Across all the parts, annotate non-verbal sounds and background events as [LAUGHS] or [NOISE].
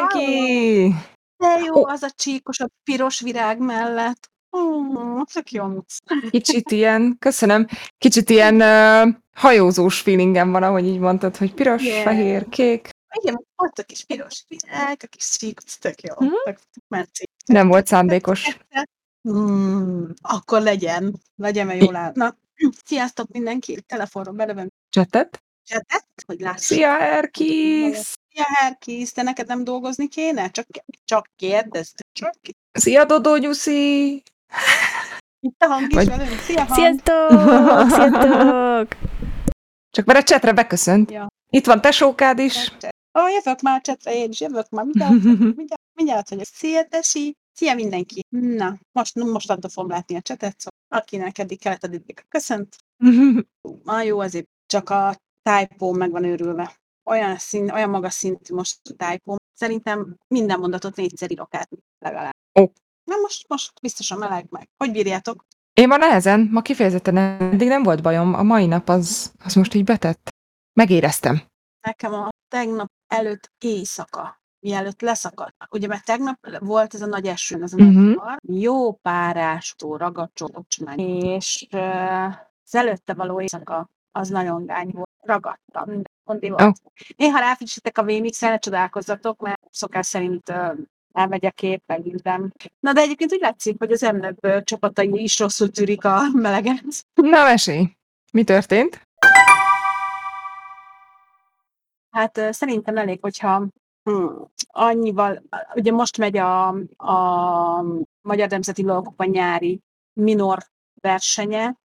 mindenki! De jó, az a csíkos, a piros virág mellett. Mm, tök jó muc. Kicsit ilyen, köszönöm, kicsit ilyen uh, hajózós feelingem van, ahogy így mondtad, hogy piros, Yeah. fehér, kék. Igen, ott a kis piros virág, a kis csíkos, tök jó. Mhm. Tök menti. Nem volt szándékos. Mm, akkor legyen. Legyen, mert jól áll. Na, sziasztok mindenki, telefonról belövöm Csetet? csetet, hogy láss. Szia, Erkis! Szia, Herkis, te neked nem dolgozni kéne? Csak, csak kérdezd. Csak Szia, Dodó Nyuszi! itt a hang is Vagy- velünk. Szia, hang. Sziasztok! Sziasztok! Csak mert a csetre beköszönt. Ja. Itt van tesókád is. Ó, jövök már csetre, én is jövök már. [LAUGHS] Mindjárt, mindjárt, mindjárt hogy szia, tesi. Szia mindenki. Na, most, most adta fogom látni a csetet, szóval akinek eddig kellett, addig köszönt. [LAUGHS] Na jó, azért csak a typo meg van őrülve. Olyan, szín, olyan magas szintű most a typo. Szerintem minden mondatot négyszer írok át legalább. Ó. Na most, most biztosan meleg meg. Hogy bírjátok? Én ma nehezen, ma kifejezetten eddig nem volt bajom, a mai nap az, az most így betett. Megéreztem. Nekem a tegnap előtt éjszaka, mielőtt leszakadt. Ugye, mert tegnap volt ez a nagy eső, ez a nagy Mhm. uh jó párástó, ragacsó, ocsmány, és uh, az előtte való éjszaka az nagyon gány volt. Ragadtam, volt. Ó. Néha ráfrissítek a VMX-re, ne csodálkozzatok, mert szokás szerint a kép, meg minden. Na de egyébként úgy látszik, hogy az emnök csapatai is rosszul tűrik a meleget. Na, mesélj! Mi történt? Hát szerintem elég, hogyha hmm, annyival, ugye most megy a, a Magyar Nemzeti Lovagokban nyári minor versenye,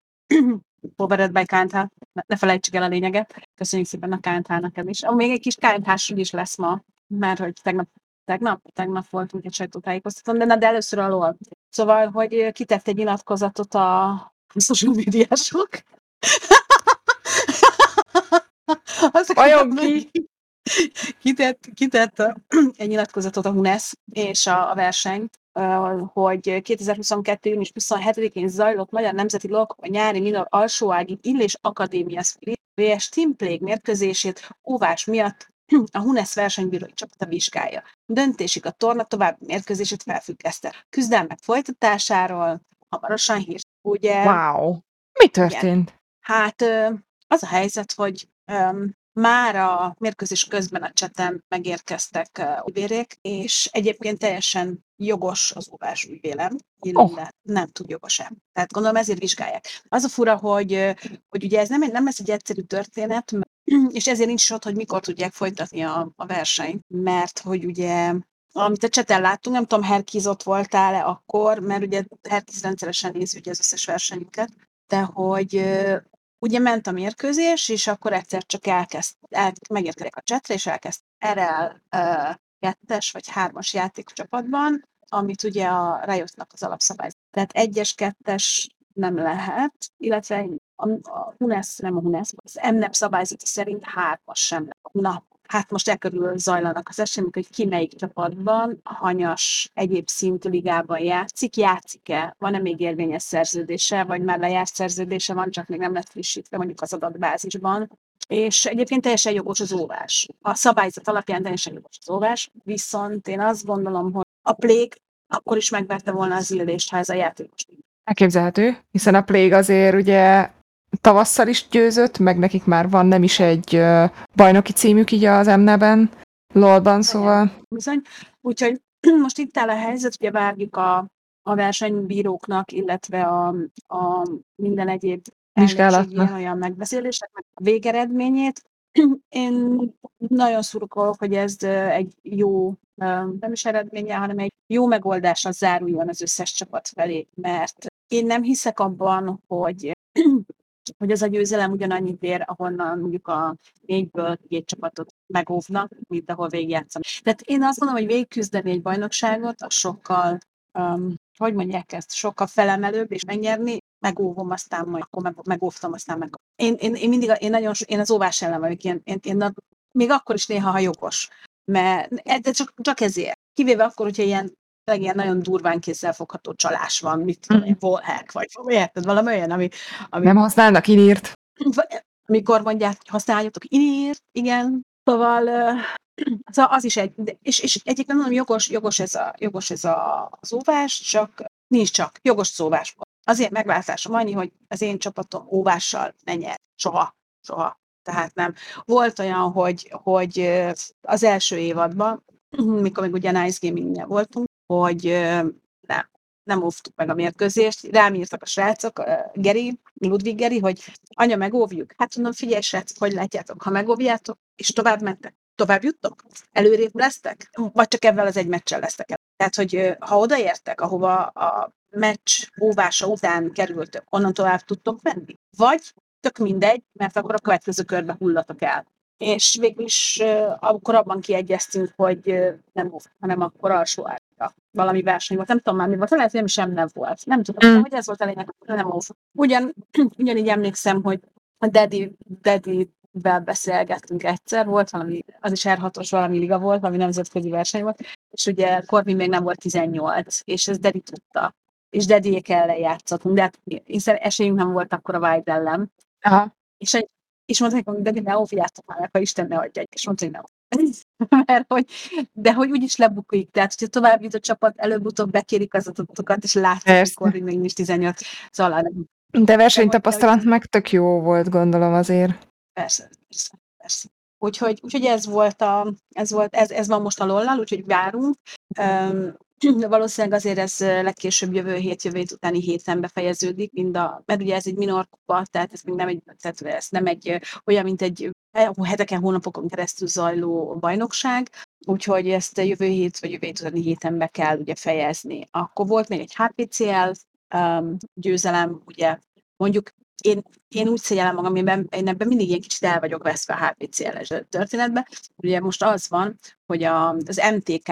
Powered by KNH, ne, ne felejtsük el a lényeget. Köszönjük szépen a ez is. Ah, Még egy kis KNH-s is lesz ma, mert hogy tegnap, tegnap, tegnap volt úgy egy sajtótájékoztatón, de, na, de először a LOL. Szóval, hogy kitett egy nyilatkozatot a social médiások. [LAUGHS] Vajon ki? kitett, kitett [CLEARS THROAT] egy nyilatkozatot a HUNESZ és a, a verseny, hogy 2022. június 27-én zajlott Magyar Nemzeti Lovak a nyári minor alsóági Illés Akadémia vs Plague mérkőzését óvás miatt a HUNESZ versenybírói csapata vizsgálja. Döntésig a torna további mérkőzését felfüggeszte. Küzdelmek folytatásáról hamarosan hír. Ugye, Wow! Mi történt? Hát ö, az a helyzet, hogy már a mérkőzés közben a cseten megérkeztek ügyvérék, és egyébként teljesen jogos az óvás, úgy vélem, Oh. nem tud jogos-e. Tehát gondolom ezért vizsgálják. Az a fura, hogy, hogy ugye ez nem, nem lesz egy egyszerű történet, és ezért nincs is ott, hogy mikor tudják folytatni a, a versenyt, mert hogy ugye amit a cseten láttunk, nem tudom, Herkiz ott voltál-e akkor, mert ugye Herkiz rendszeresen nézi ugye az összes versenyüket, de hogy ugye ment a mérkőzés, és akkor egyszer csak elkezd, el, megérkeztek a csetre, és elkezd RL ö, kettes vagy hármas játékcsapatban, amit ugye a Riotnak az alapszabály. Tehát egyes, kettes nem lehet, illetve a, a HUNESZ, nem a HUNESZ, az MNEP szabályzata szerint hármas sem lehet. Na, hát most e körül zajlanak az események, hogy ki melyik csapatban, hanyas, egyéb szintű ligában játszik, játszik-e, van-e még érvényes szerződése, vagy már lejárt szerződése van, csak még nem lett frissítve mondjuk az adatbázisban. És egyébként teljesen jogos az óvás. A szabályzat alapján teljesen jogos az óvás, viszont én azt gondolom, hogy a plég akkor is megverte volna az illést, ha ez a játékos Elképzelhető, hiszen a Plague azért ugye tavasszal is győzött, meg nekik már van nem is egy bajnoki címük így az MNE-ben, LOL-ban, szóval bizony. Úgyhogy [CLEARS THROAT] most itt áll a helyzet, ugye várjuk a, a versenybíróknak, illetve a, a minden egyéb Vizsgálatnak. olyan megbeszéléseknek a végeredményét. [CLEARS THROAT] Én nagyon szurkolok, hogy ez egy jó, nem is eredménye, hanem egy jó megoldásra záruljon az összes csapat felé, mert én nem hiszek abban, hogy hogy az a győzelem ugyanannyit ér, ahonnan mondjuk a négyből két csapatot megóvnak, mint ahol végigjátszanak. Tehát én azt mondom, hogy végigküzdeni egy bajnokságot, az sokkal, um, hogy mondják ezt, sokkal felemelőbb, és megnyerni, megóvom, aztán majd, akkor meg, megóvtam, aztán meg. Én, én, én mindig, én nagyon, én az óvás ellen vagyok, én, én, én, a- még akkor is néha, ha jogos. Mert de csak, csak ezért. Kivéve akkor, hogyha ilyen tényleg ilyen nagyon durván kézzelfogható csalás van, mit tudom én, wallhack, vagy érted, valami olyan, ami, ami nem használnak inírt. [CLEARS THROAT] amikor mondják, hogy használjatok írt, igen. Szóval ö, [CLEARS THROAT] Szóval az is egy, és, és egyébként mondom, jogos, jogos ez, a, jogos ez a, az óvás, csak nincs csak, jogos szóvás. Azért meglátásom annyi, hogy az én csapatom óvással ne nyer. Soha. Soha. Tehát nem. Volt olyan, hogy, hogy az első évadban, [CLEARS THROAT] mikor még ugye Nice gaming voltunk, hogy nem, nem óvtuk meg a mérkőzést. Rám írtak a srácok, Geri, Ludwig Geri, hogy anya, megóvjuk. Hát mondom, figyelj srácok, hogy látjátok, ha megóvjátok, és tovább mentek, tovább juttok? Előrébb lesztek? Vagy csak ebben az egy meccsel lesztek el? Tehát, hogy ha odaértek, ahova a meccs óvása után kerültök, onnan tovább tudtok menni? Vagy tök mindegy, mert akkor a következő körbe hullatok el. És végül is akkor abban kiegyeztünk, hogy nem óv, hanem akkor alsó. Valami verseny volt, nem tudom már mi volt, lehet, hogy nem sem nem volt. Nem tudom, Mm. hogy ez volt a lényeg, nem óv. Ugyan, [CLEARS THROAT] ugyanígy emlékszem, hogy a Daddy, Daddy-vel beszélgettünk egyszer, volt valami, az is R6-os valami liga volt, valami nemzetközi verseny volt, és ugye Corvin még nem volt 18, és ez Daddy tudta. És Daddy-ék ellen játszottunk, de hát esélyünk nem volt akkor a Wild ellen. Aha. És, és mondták, hogy de ne óvjátok már, ha Isten ne adja, és mondta, hogy nem. [LAUGHS] Mert hogy, de hogy úgyis lebukik, tehát hogyha tovább jut a csapat, előbb-utóbb bekérik az adatokat, és látszik, Persze. hogy még nincs 18, szóval nem De versenytapasztalat meg tök jó volt, gondolom azért. Persze, persze, persze. Úgyhogy, úgyhogy ez volt a, ez volt, ez, ez van most a lollal, úgyhogy várunk. Um, valószínűleg azért ez legkésőbb jövő hét, jövő hét utáni héten befejeződik, mind a, mert ugye ez egy minor kupa, tehát ez még nem egy, tehát ez nem egy olyan, mint egy heteken, hónapokon keresztül zajló bajnokság, úgyhogy ezt jövő hét vagy jövő hét utáni héten be kell ugye fejezni. Akkor volt még egy HPCL um, győzelem, ugye mondjuk én, én úgy szégyellem magam, én, én ebben mindig ilyen kicsit el vagyok veszve a HPCL-es történetbe. Ugye most az van, hogy a, az MTK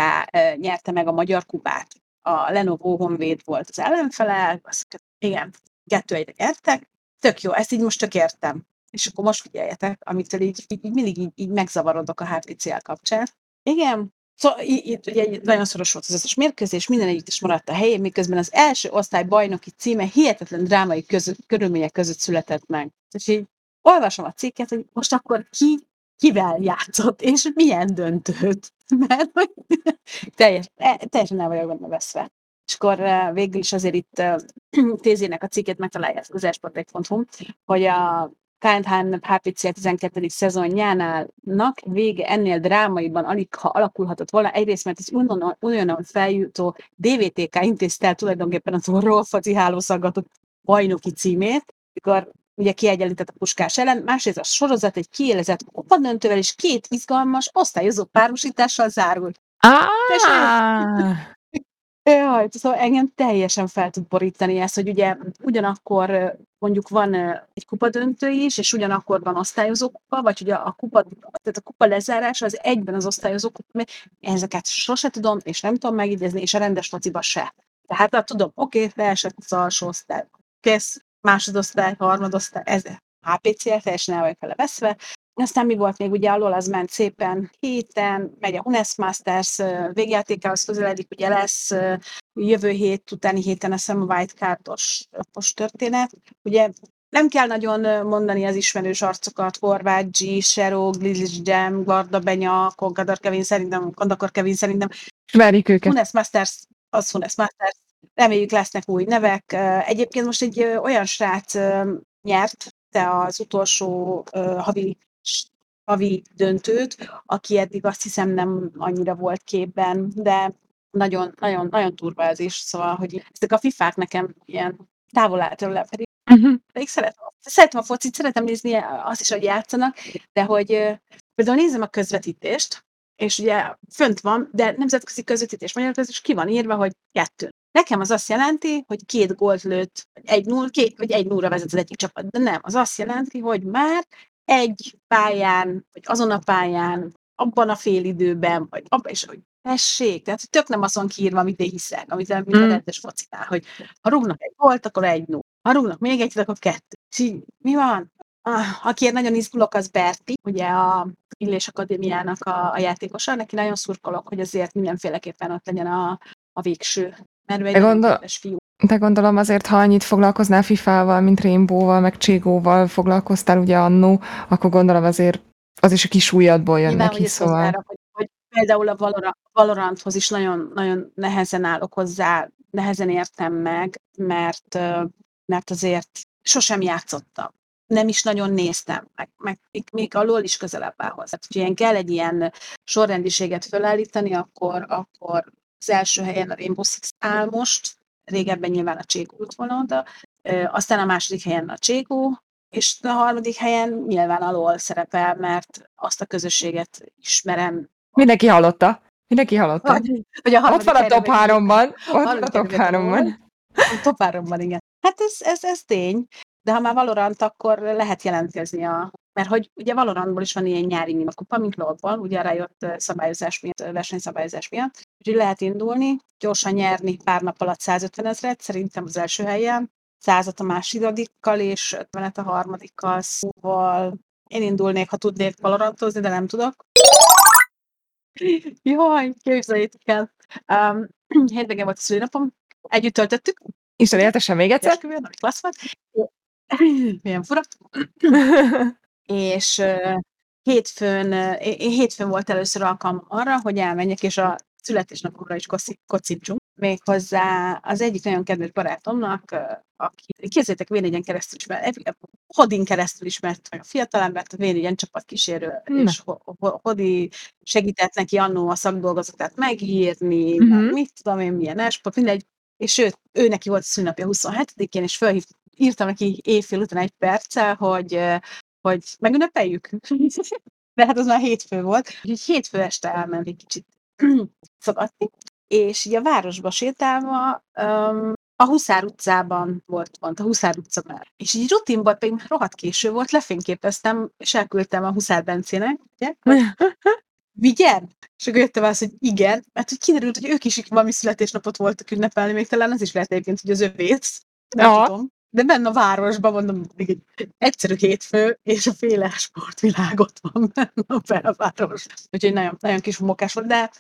nyerte meg a Magyar Kupát. A Lenovo Honvéd volt az ellenfele, azt, igen, kettő egyre nyertek. Tök jó, ezt így most tök értem. És akkor most figyeljetek, amitől így, így mindig így, így megzavarodok a HPCL kapcsán. Igen, Szóval itt ugye egy- nagyon szoros volt az összes mérkőzés, minden együttes maradt a helyén, miközben az első osztály bajnoki címe hihetetlen drámai között, körülmények között született meg. És így olvasom a cikket, hogy most akkor ki kivel játszott, és milyen döntőt. [LAUGHS] Mert hogy teljes, e- teljesen el vagyok benne veszve. És akkor eh, végül is azért itt eh, [CLEARS THROAT] Tézének a cikket megtalálják az esportek.hu, hogy a Kálntán HPCL 12. szezonjánálnak vége ennél drámaiban alig ha alakulhatott volna. Egyrészt, mert az újonnan feljutó DVTK intézte el tulajdonképpen az orról foci hálószaggatott bajnoki címét, mikor ugye kiegyenlített a puskás ellen, másrészt a sorozat egy kiélezett kupadöntővel és két izgalmas osztályozó párosítással zárult. Ah! Jaj, szóval engem teljesen fel tud borítani ez, hogy ugye ugyanakkor mondjuk van egy kupadöntő is, és ugyanakkor van osztályozó kupa, vagy ugye a kupa, tehát a kupa lezárása az egyben az osztályozó kupa, ezeket sose tudom, és nem tudom megidézni, és a rendes fociba se. Tehát hát, tudom, oké, okay, leesett az alsó osztály, kész, másodosztály, harmadosztály, ez HPCL teljesen el vagyok vele veszve, aztán mi volt még, ugye alól az ment szépen héten, megy a Hunes Masters ö, végjátékához közeledik, ugye lesz jövő hét utáni héten azt hiszem a Wildcardos os történet. Ugye nem kell nagyon mondani az ismerős arcokat, Horváth G, Sero, Glizis Jam, Garda Benya, Konkadar Kevin szerintem, Kondakor Kevin szerintem, Ismerjük őket. Hunes Masters, az Hunes Masters, reméljük lesznek új nevek. Egyébként most egy olyan srác nyert, te az utolsó havi, havi döntőt, aki eddig azt hiszem nem annyira volt képben, de nagyon, nagyon, nagyon turva ez is, szóval, hogy ezek a fifák nekem ilyen távol áll tőle, pedig, Uh-huh. pedig szeretem, szeretem a focit, szeretem nézni azt is, hogy játszanak, de hogy például nézem a közvetítést, és ugye fönt van, de nemzetközi közvetítés, magyar közvetítés ki van írva, hogy kettő. Nekem az azt jelenti, hogy két gólt lőtt, egy null, két, vagy egy nullra vezet az egyik csapat, de nem, az azt jelenti, hogy már egy pályán, vagy azon a pályán, abban a félidőben, vagy abban is, hogy tessék, tehát tök nem azon kiírva, amit én hiszek, amit Mm. a rendes focinál, hogy ha rúgnak egy volt, akkor egy null. Ha rúgnak még egyet, akkor kettő. És így, mi van? Ah, akiért nagyon izgulok, az Berti, ugye a Illés Akadémiának a, a játékosa, neki nagyon szurkolok, hogy azért mindenféleképpen ott legyen a, a végső. Mert ő egy gondol- fiú. De gondolom azért, ha annyit foglalkoznál FIFA-val, mint Rainbow-val, meg Cségóval foglalkoztál ugye annó, akkor gondolom azért az is a kis ujjadból jön Nyilván, neki, hogy szóval. hozzárak, hogy, például a Valora Valoranthoz is nagyon nagyon nehezen állok hozzá, nehezen értem meg, mert mert azért sosem játszottam. Nem is nagyon néztem, meg meg még még a LOL is közelebb áll hozzá. Hogyha ilyen kell egy ilyen sorrendiséget fölállítani, akkor akkor az első helyen a Rainbow Six áll most, régebben nyilván a Cségó ö, aztán a második helyen a Cségó, és a harmadik helyen nyilván a LOL szerepel, mert azt a közösséget ismerem. Mindenki hallotta. Mindenki hallotta. Vagy, vagy a Ott van a top háromban. Ott van a top háromban. A top háromban, igen. Hát ez, ez, ez tény, de ha már Valorant, akkor lehet jelentkezni a... Mert hogy ugye Valorantból is van ilyen nyári minimakupa, mint LoL-ból, ugye rájött ö, szabályozás miatt, versenyszabályozás miatt. Úgyhogy lehet indulni, gyorsan nyerni pár nap alatt 150 ezeret, szerintem az első helyen, 100 a másodikkal, és 50 a harmadikkal, szóval én indulnék, ha tudnék Valorantozni, de nem tudok. [LAUGHS] Jaj, képzeljétek el. Um, [CLEARS THROAT] hétvégén volt a szülinapom, együtt töltöttük, Isten éltesen még egyszer. esküvőn, ami klassz volt. [CLEARS THROAT] Milyen fura. [CLEARS THROAT] És ö, hétfőn, ö, én én hétfőn volt először alkalmam arra, hogy elmenjek, és a születésnapomra is koci- kocítsunk. Méghozzá az egyik nagyon kedves barátomnak, ö, aki képzeljétek, V4-en keresztül ismert, Hodin keresztül ismert meg a fiatalembert, a V4-en csapatkísérő, Na. és Ho- Ho- Hodi segített neki annó a szakdolgozatát megírni, Mhm. meg mit tudom én, milyen esport, mindegy, és ő, ő neki volt a szülnapja 27-én, és felhív, írtam neki éjfél után egy perccel, hogy, hogy megünnepeljük. [LAUGHS] De hát az már hétfő volt. Úgyhogy hétfő este elment egy kicsit [CLEARS THROAT] szogatni, és így a városba sétálva um, a Huszár utcában volt pont, a Huszár utca már. És így rutinban pedig már rohadt késő volt, lefényképeztem, és elküldtem a Huszár Bencének, ugye, [LAUGHS] vigyen? És akkor jöttem az, hogy igen, mert hogy kiderült, hogy ők is valami születésnapot voltak ünnepelni, még talán az is lehet egyébként, hogy az övét. Nem Aha. tudom. De benne a városban, mondom, egy egyszerű hétfő, és a féle sportvilág van benne a belváros. Úgyhogy nagyon, nagyon kis homokás volt, de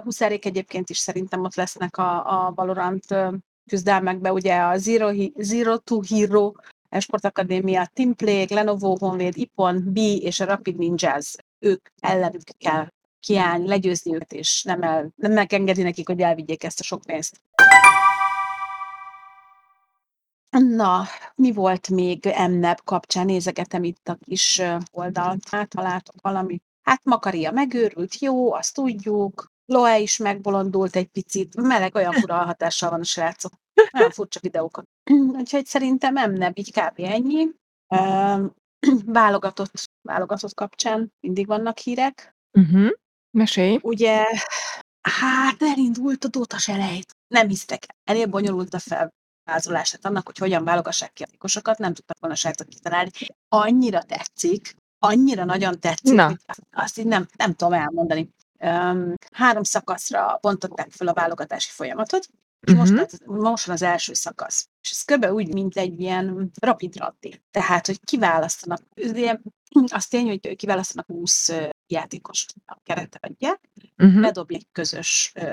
Huszárék egyébként is szerintem ott lesznek a, a Valorant küzdelmekbe, ugye a Zero, Zero to Hero Esport Akadémia, Team Plague, Lenovo Honvéd, Ipon, B és a Rapid Ninjas, ők ellenük kell kiállni, legyőzni őket, és nem, el, nem megengedi nekik, hogy elvigyék ezt a sok pénzt. Na, mi volt még MNEB kapcsán? Nézegetem itt a kis oldalt, hát ha látok valamit. Hát Makaria megőrült, jó, azt tudjuk. Loe is megbolondult egy picit. Meleg olyan fura hatással van a srácok. Nagyon furcsa videókat. [CLEARS THROAT] Úgyhogy szerintem MNEB így kb. ennyi. [CLEARS THROAT] Válogatott, válogatott kapcsán mindig vannak hírek. Uh-huh. Mesélj. Ugye, hát elindult a Dota selejt. Nem hisztek el. Ennél bonyolult a felvázolását annak, hogy hogyan válogassák ki a játékosokat, nem tudtak volna srácok kitalálni. Annyira tetszik, annyira nagyon tetszik, Na. azt így nem, nem tudom elmondani. Um, három szakaszra bontották fel a válogatási folyamatot, és most, Mhm. lett- most van az első szakasz. És ez kb. úgy, mint egy ilyen rapid randi. Tehát, hogy kiválasztanak, ugye, azt tény, hogy kiválasztanak 20 ö, játékost a keretre adják, Uh-huh. bedobják egy közös ö,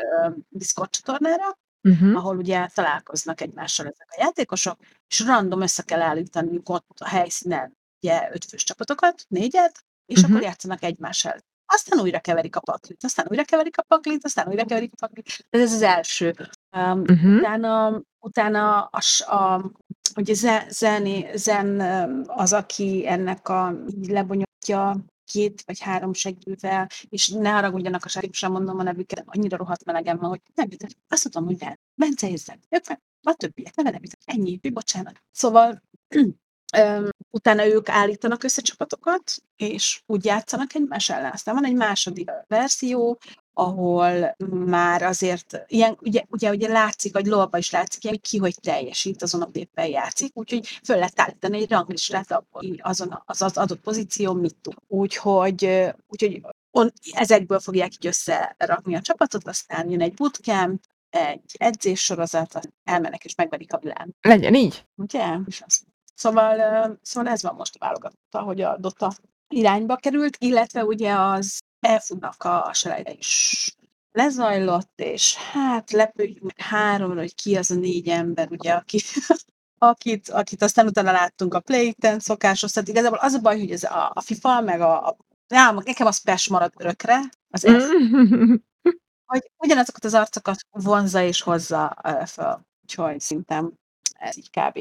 Discord csatornára, Uh-huh. ahol ugye találkoznak egymással ezek a játékosok, és random össze kell állítani ott a helyszínen ugye ötfős csapatokat, négyet, és Mhm. akkor játszanak egymással. Aztán újra keverik a paklit, aztán újra keverik a paklit, aztán újra keverik a paklit. Ez az első. Um, Uh-huh. utána, utána a, s- a, ugye Zen, Zen, Zen öm, az, aki ennek a így lebonyolítja két vagy három segítővel, és ne haragudjanak a segítősre, mondom a nevüket, annyira rohadt melegem van, hogy nem jutott. Azt tudom, hogy nem. Bence érzem. Ők meg, a többiek, neve nem jutott. Ennyi, bocsánat. Szóval [CLEARS THROAT] utána ők állítanak össze csapatokat, és úgy játszanak egymás ellen. Aztán van egy második verzió, ahol már azért ilyen, ugye, ugye, ugye látszik, vagy lolba is látszik, hogy ki hogy teljesít, azon a éppen játszik, úgyhogy föl lehet állítani egy ranglistát abból, azon az, az adott pozíció mit tud. Úgyhogy, úgyhogy on, ezekből fogják így összerakni a csapatot, aztán jön egy bootcamp, egy edzéssorozat, elmennek és megverik a világ. Legyen így. Ugye? És az. Szóval, szóval ez van most a válogatott, hogy a Dota irányba került, illetve ugye az elfutnak a, a is lezajlott, és hát lepődjünk meg háromra, hogy ki az a négy ember, ugye, aki, [LAUGHS] akit, akit aztán utána láttunk a Play Ten szokásos, tehát igazából az a baj, hogy ez a, a FIFA, meg a, a ja, nekem az Pest marad örökre, az ez, Mm. hogy ugyanazokat az arcokat vonza és hozza ö, föl. Úgyhogy szerintem ez így kb.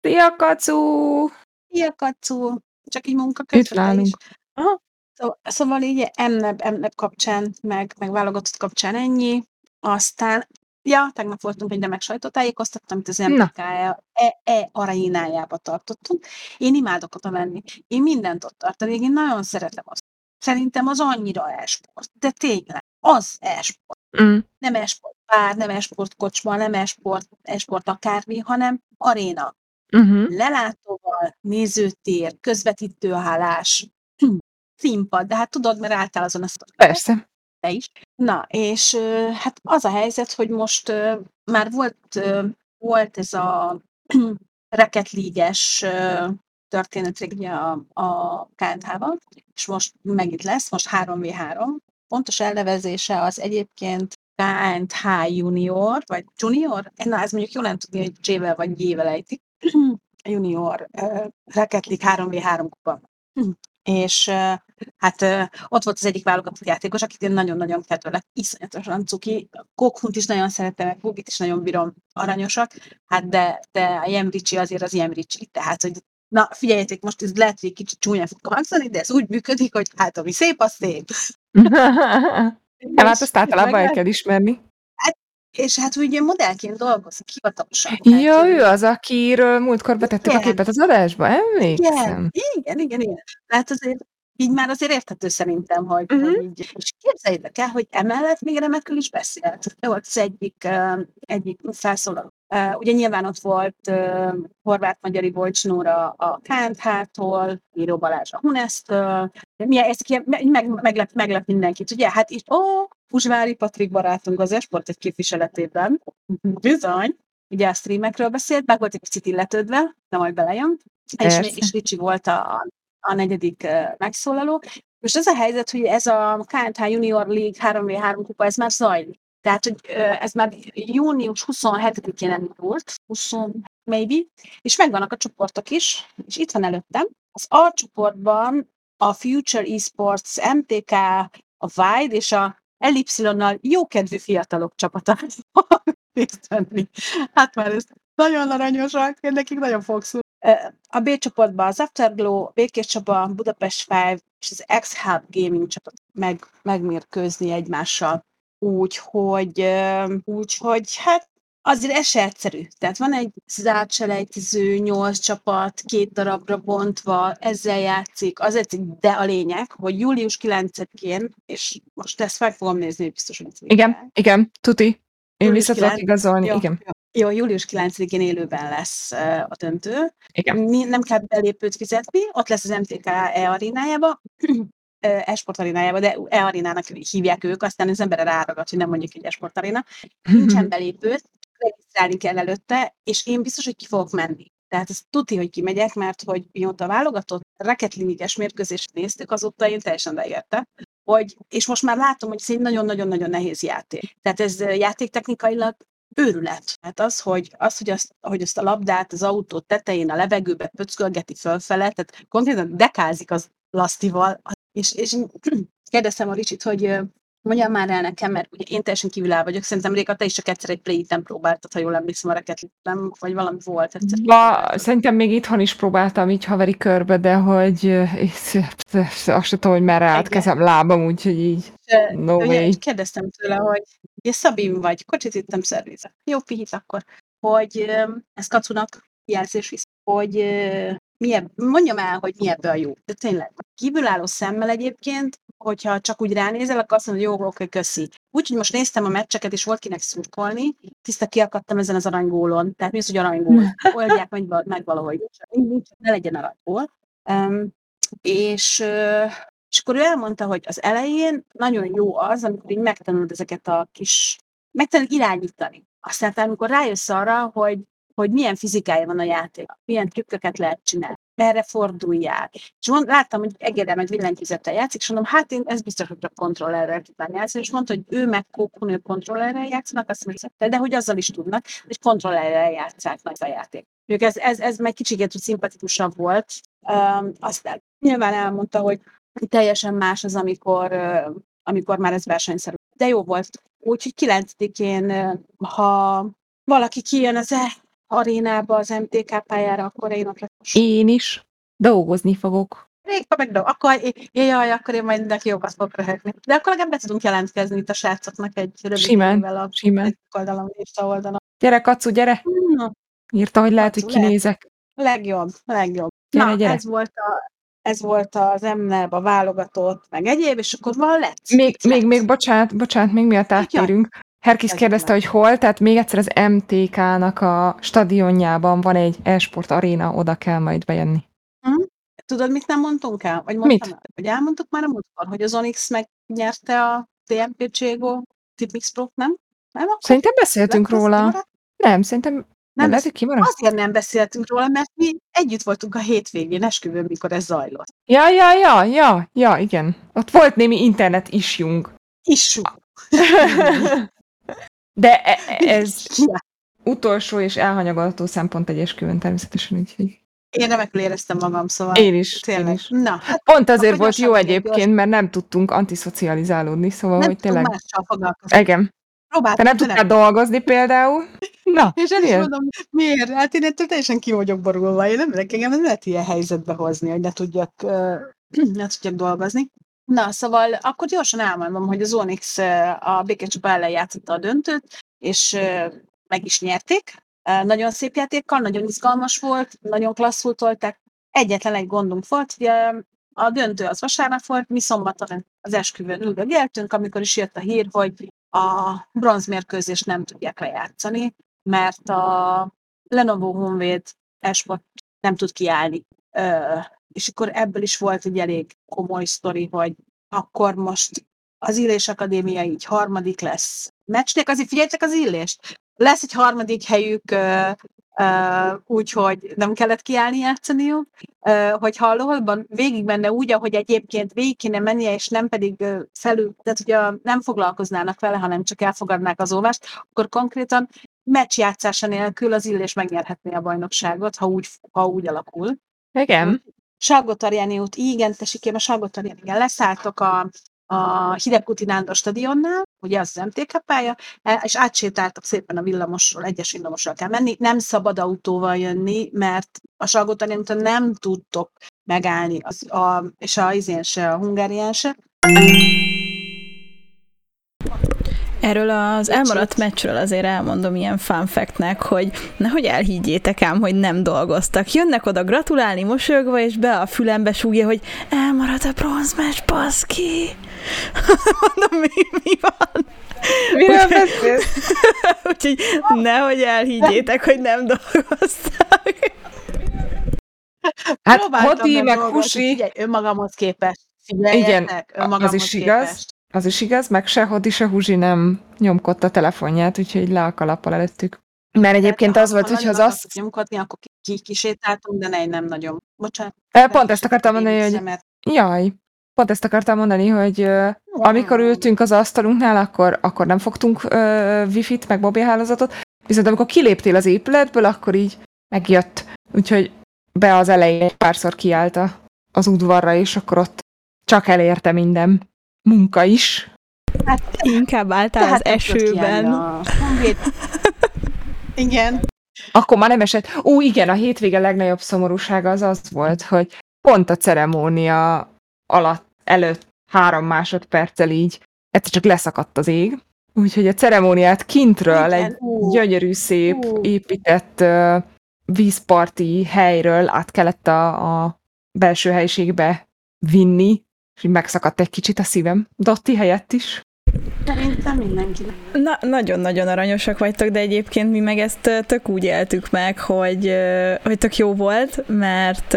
Szia, Kacu! Ilyen kacú, csak így munka közben is. Aha. Szó- Szóval így emneb, emneb kapcsán, meg, meg válogatott kapcsán ennyi. Aztán, ja, tegnap voltunk egy remek sajtótájékoztató, amit az Na. MTK e, e arénájába tartottunk. Én imádok oda menni. Én mindent ott tartani. Én nagyon szeretem azt. Szerintem az annyira esport. De tényleg, az esport. Mm. Nem esport pár, nem esport kocsma, nem esport, esport akármi, hanem aréna Uh-huh. lelátóval, nézőtér, közvetítőállás, színpad, de hát tudod, mert álltál azon a sztoron, Persze. te is. Na, és hát az a helyzet, hogy most már volt, volt ez a [CLEARS THROAT] reketlígyes történet ugye a, a KNH-val, és most megint lesz, most 3v3. Pontos elnevezése az egyébként KNH junior, vagy junior? Na, ez mondjuk jól nem tudni, hogy J-vel vagy J-vel ejtik. [CLEARS THROAT] junior uh, League 3v3 kupa. [CLEARS THROAT] És uh, hát ott volt az egyik válogatott játékos, akit én nagyon-nagyon kedvelek, iszonyatosan cuki. Kokhunt is nagyon szeretem, meg Bugit is nagyon bírom, aranyosak, hát de, de a Jemricsi azért az Jemricsi, tehát hogy Na, figyeljetek, most ez lehet, hogy egy kicsit csúnyán fog hangzani, de ez úgy működik, hogy hát ami szép, az szép. [LAUGHS] hát azt általában el kell ismerni. És hát ugye modellként dolgozik hivatalosan. Ja, Hát, ő az, akiről múltkor betettük a Igen. képet az adásba, emlékszem. Igen, igen, igen, igen. Tehát azért így már azért érthető szerintem, hogy, Mhm. hogy így, és képzeljétek el, hogy emellett még remekül is beszélt. Ő volt az egyik, egyik felszólaló. Uh, ugye nyilván ott volt uh, Horváth Magyari Bolcs Nóra a KNH-tól, Író Balázs a Hunesztől, milyen, ez meg, meg, meglep, meglep mindenkit, ugye? Hát itt, ó, Fusvári Patrik barátunk az Esport egy képviseletében, bizony, ugye a streamekről beszélt, meg volt egy picit illetődve, de majd belejön, és, és Ricsi volt a, a negyedik megszólaló. Most az a helyzet, hogy ez a KNH Junior League 3v3 kupa, ez már zajlik. Tehát, hogy ez már június 27-én indult, 20 maybe, és megvannak a csoportok is, és itt van előttem. Az A csoportban a Future Esports, MTK, a Wide és a LY-nal jókedvű fiatalok csapata. [LAUGHS] Hát már ez nagyon aranyosak, én nekik nagyon fogszul. A B csoportban az Afterglow, Békés Csaba, Budapest 5 és az X-Hub Gaming csapat meg, megmérkőzni egymással. Úgyhogy, úgyhogy hát azért ez se egyszerű. Tehát van egy zárt selejtező, nyolc csapat, két darabra bontva, ezzel játszik, az egy, de a lényeg, hogy július 9-én, és most ezt meg fogom nézni, hogy biztos, hogy Igen, igen, tuti. Én vissza tudok 9. igazolni, Jó, igen. Jó, július 9-én élőben lesz a döntő. Igen. Mi, nem kell belépőt fizetni, ott lesz az MTK E-arénájába, e-sport arénájába, de e-arénának hívják ők, aztán az emberre ráragad, hogy nem mondjuk egy e-sport aréna. Nincsen [LAUGHS] belépőt, regisztrálni kell előtte, és én biztos, hogy ki fogok menni. Tehát ez tuti, hogy kimegyek, mert hogy mióta válogatott reketliniges mérkőzést néztük, azóta én teljesen beérte. Hogy, és most már látom, hogy ez egy nagyon-nagyon-nagyon nehéz játék. Tehát ez játéktechnikailag őrület. Hát az, hogy, az, hogy, azt, hogy azt a labdát az autó tetején a levegőbe pöckölgeti fölfele, tehát konkrétan dekázik az lasztival, és, és [CLEARS THROAT] kérdeztem a Ricsit, hogy mondjam már el nekem, mert ugye én teljesen kívüláll vagyok, szerintem Réka, te is csak egyszer egy play nem próbáltad, ha jól emlékszem, a nem, vagy valami volt egyszer. Ba, szerintem még itthon is próbáltam így haveri körbe, de hogy és, azt sem tudom, hogy merre állt kezem, lábam, úgyhogy így no ugye, way. kérdeztem tőle, hogy ugye Szabim vagy, kocsit vittem szervizet. Jó pihit akkor. Hogy ez kacunak jelzés visz, hogy mi ebb, mondjam el, hogy mi ebből a jó. De tényleg, kívülálló szemmel egyébként, hogyha csak úgy ránézel, akkor azt mondod, jó, oké, köszi. Úgyhogy most néztem a meccseket, és volt kinek szurkolni, tiszta kiakadtam ezen az aranygólon. Tehát mi az, hogy aranygól? [LAUGHS] Oldják meg, meg valahogy. Ne legyen aranyból. Um, és, és akkor ő elmondta, hogy az elején nagyon jó az, amikor így megtanulod ezeket a kis, megtanulod irányítani. Aztán te, amikor rájössz arra, hogy, hogy milyen fizikája van a játék, milyen trükköket lehet csinálni, merre forduljál. És mond, láttam, hogy Egedem egy villanyfizettel játszik, és mondom, hát én ez biztos, hogy csak kontrollerrel tudnám játszani, és mondta, hogy ő meg Kókun, ők kontrollerrel játszanak, azt mondja, de hogy azzal is tudnak, és kontrollerrel játszák nagy a játék. Ők ez, ez, ez meg kicsit szimpatikusabb volt. Um, aztán nyilván elmondta, hogy teljesen más az, amikor, amikor már ez versenyszerű. De jó volt. Úgyhogy 9-én, ö, ha valaki kijön az e arénába, az MTK pályára, akkor én ott leszek. Én is dolgozni fogok. Rég, ha meg do- akkor, jaj, akkor én majd neki jókat fogok röhögni. De akkor legalább be tudunk jelentkezni itt a srácoknak egy rövid Simán, névvel a simán. Oldalon, Insta oldalon. Gyere, Kacu, gyere! Na, Írta, hogy lehet, hogy Kacu, lehet. kinézek. legjobb, legjobb. Gyere, Na, gyere. ez volt a ez volt az MNEB, a válogatott, meg egyéb, és akkor van lett. Még, még, még, bocsánat, bocsánat, még miatt áttérünk. Herkis Ez kérdezte, hogy hol, tehát még egyszer az MTK-nak a stadionjában van egy e-sport aréna, oda kell majd bejönni. Tudod, mit nem mondtunk el? Vagy Mit? mondtam el? Hogy elmondtuk már a múltkor, hogy az Onyx megnyerte a TMP Cségo Tipmix Pro, nem? Nem? Akkor Szerintem beszéltünk róla. Nem, szerintem nem, Nem, kimaradt. Azért nem beszéltünk róla, mert mi együtt voltunk a hétvégén esküvőn, mikor ez zajlott. Ja, ja, ja, ja, ja, igen. Ott volt némi internet isjunk. Issú. [LAUGHS] De e- e- ez Ja. utolsó és elhanyagolható szempont egy esküvőn természetesen, úgyhogy Én remekül éreztem magam, szóval én is, én tényleg. is. Na, hát Pont azért volt jó egyébként, gyorsan. mert nem tudtunk antiszocializálódni, szóval, nem hogy tényleg... mással foglalkozni. Igen. Te Próbáltam, nem de tudtál dolgozni például? Na, És el is mondom, miért? Hát én ettől teljesen ki vagyok borulva. Én nem engem nem lehet ilyen helyzetbe hozni, hogy ne tudjak, ö, [CLEARS THROAT] ne tudjak dolgozni. Na, szóval akkor gyorsan elmondom, hogy az Onyx a Békés ellen játszotta a döntőt, és ö, meg is nyerték. Ö, Nagyon szép játékkal, nagyon izgalmas volt, nagyon klasszul tolták. Egyetlen egy gondunk volt, ugye a döntő az vasárnap volt, mi szombaton az esküvőn üldögéltünk, amikor is jött a hír, hogy a bronzmérkőzést nem tudják lejátszani, mert a Lenovo Honvéd esport nem tud kiállni. Ö, és akkor ebből is volt egy elég komoly sztori, hogy akkor most az Illés Akadémia így harmadik lesz. Meccsnek azért figyeljetek az Illést! Lesz egy harmadik helyük, ö, úgyhogy nem kellett kiállni játszaniuk, hogy hallóban végig menne úgy, ahogy egyébként végig kéne mennie, és nem pedig felül, tehát ugye nem foglalkoznának vele, hanem csak elfogadnák az olvást, akkor konkrétan meccs játszása nélkül az Illés megnyerhetné a bajnokságot, ha úgy, ha úgy alakul. Igen. Salgótarjáni út, igen, tesikém, a Salgótarjáni, igen, leszálltok a, a Hidegkuti Nándor stadionnál, ugye az az MTK pálya, e- és átsétáltok szépen a villamosról, egyes villamosról kell menni, nem szabad autóval jönni, mert a Salgótarjáni úton nem tudtok megállni, az, a, és a izén se, a hungárián se. Erről az elmaradt meccsről azért elmondom ilyen fun factnek, hogy nehogy elhiggyétek ám, hogy nem dolgoztak. Jönnek oda gratulálni mosolyogva, és be a fülembe súgja, hogy elmaradt a bronzmeccs, baszki. [LAUGHS] Mondom, mi, mi van? Miről Úgyhogy- beszélsz? [LAUGHS] Úgyhogy nehogy elhiggyétek, hogy nem dolgoztak. Hát Hoti, meg Husi, Figyelj, önmagamhoz képest. Az önmagamhoz is igaz. képest. az is igaz, meg se Hoti, se Huzsi nem nyomkodta a telefonját, úgyhogy le a kalappal előttük. Mert egyébként az volt, hogyha az azt... nyomkodni, akkor ki, ki kisétáltunk, de ne, nem nagyon. Bocsánat. Pont ezt akartam mondani, hogy jaj, pont ezt akartam mondani, hogy ö, amikor ültünk az asztalunknál, akkor, akkor nem fogtunk ö, wifi-t, meg mobilhálózatot, viszont amikor kiléptél az épületből, akkor így megjött. Úgyhogy be az elején egy párszor kiállta az udvarra, és akkor ott csak elérte minden munka is. Hát, Inkább álltál az kiállni esőben. a. [LAUGHS] Igen. Akkor már nem esett. Ó, igen, a hétvége legnagyobb szomorúsága az az volt, hogy pont a ceremónia alatt, előtt három másodperccel így egyszer csak leszakadt az ég. Úgyhogy a ceremóniát kintről Igen, egy gyönyörű, szép, épített uh, vízparti helyről át kellett a, a belső helyiségbe vinni, és így megszakadt egy kicsit a szívem. Dotti helyett is. Szerintem mindenki. Na, nagyon-nagyon aranyosak vagytok, de egyébként mi meg ezt tök úgy éltük meg, hogy, hogy tök jó volt, mert,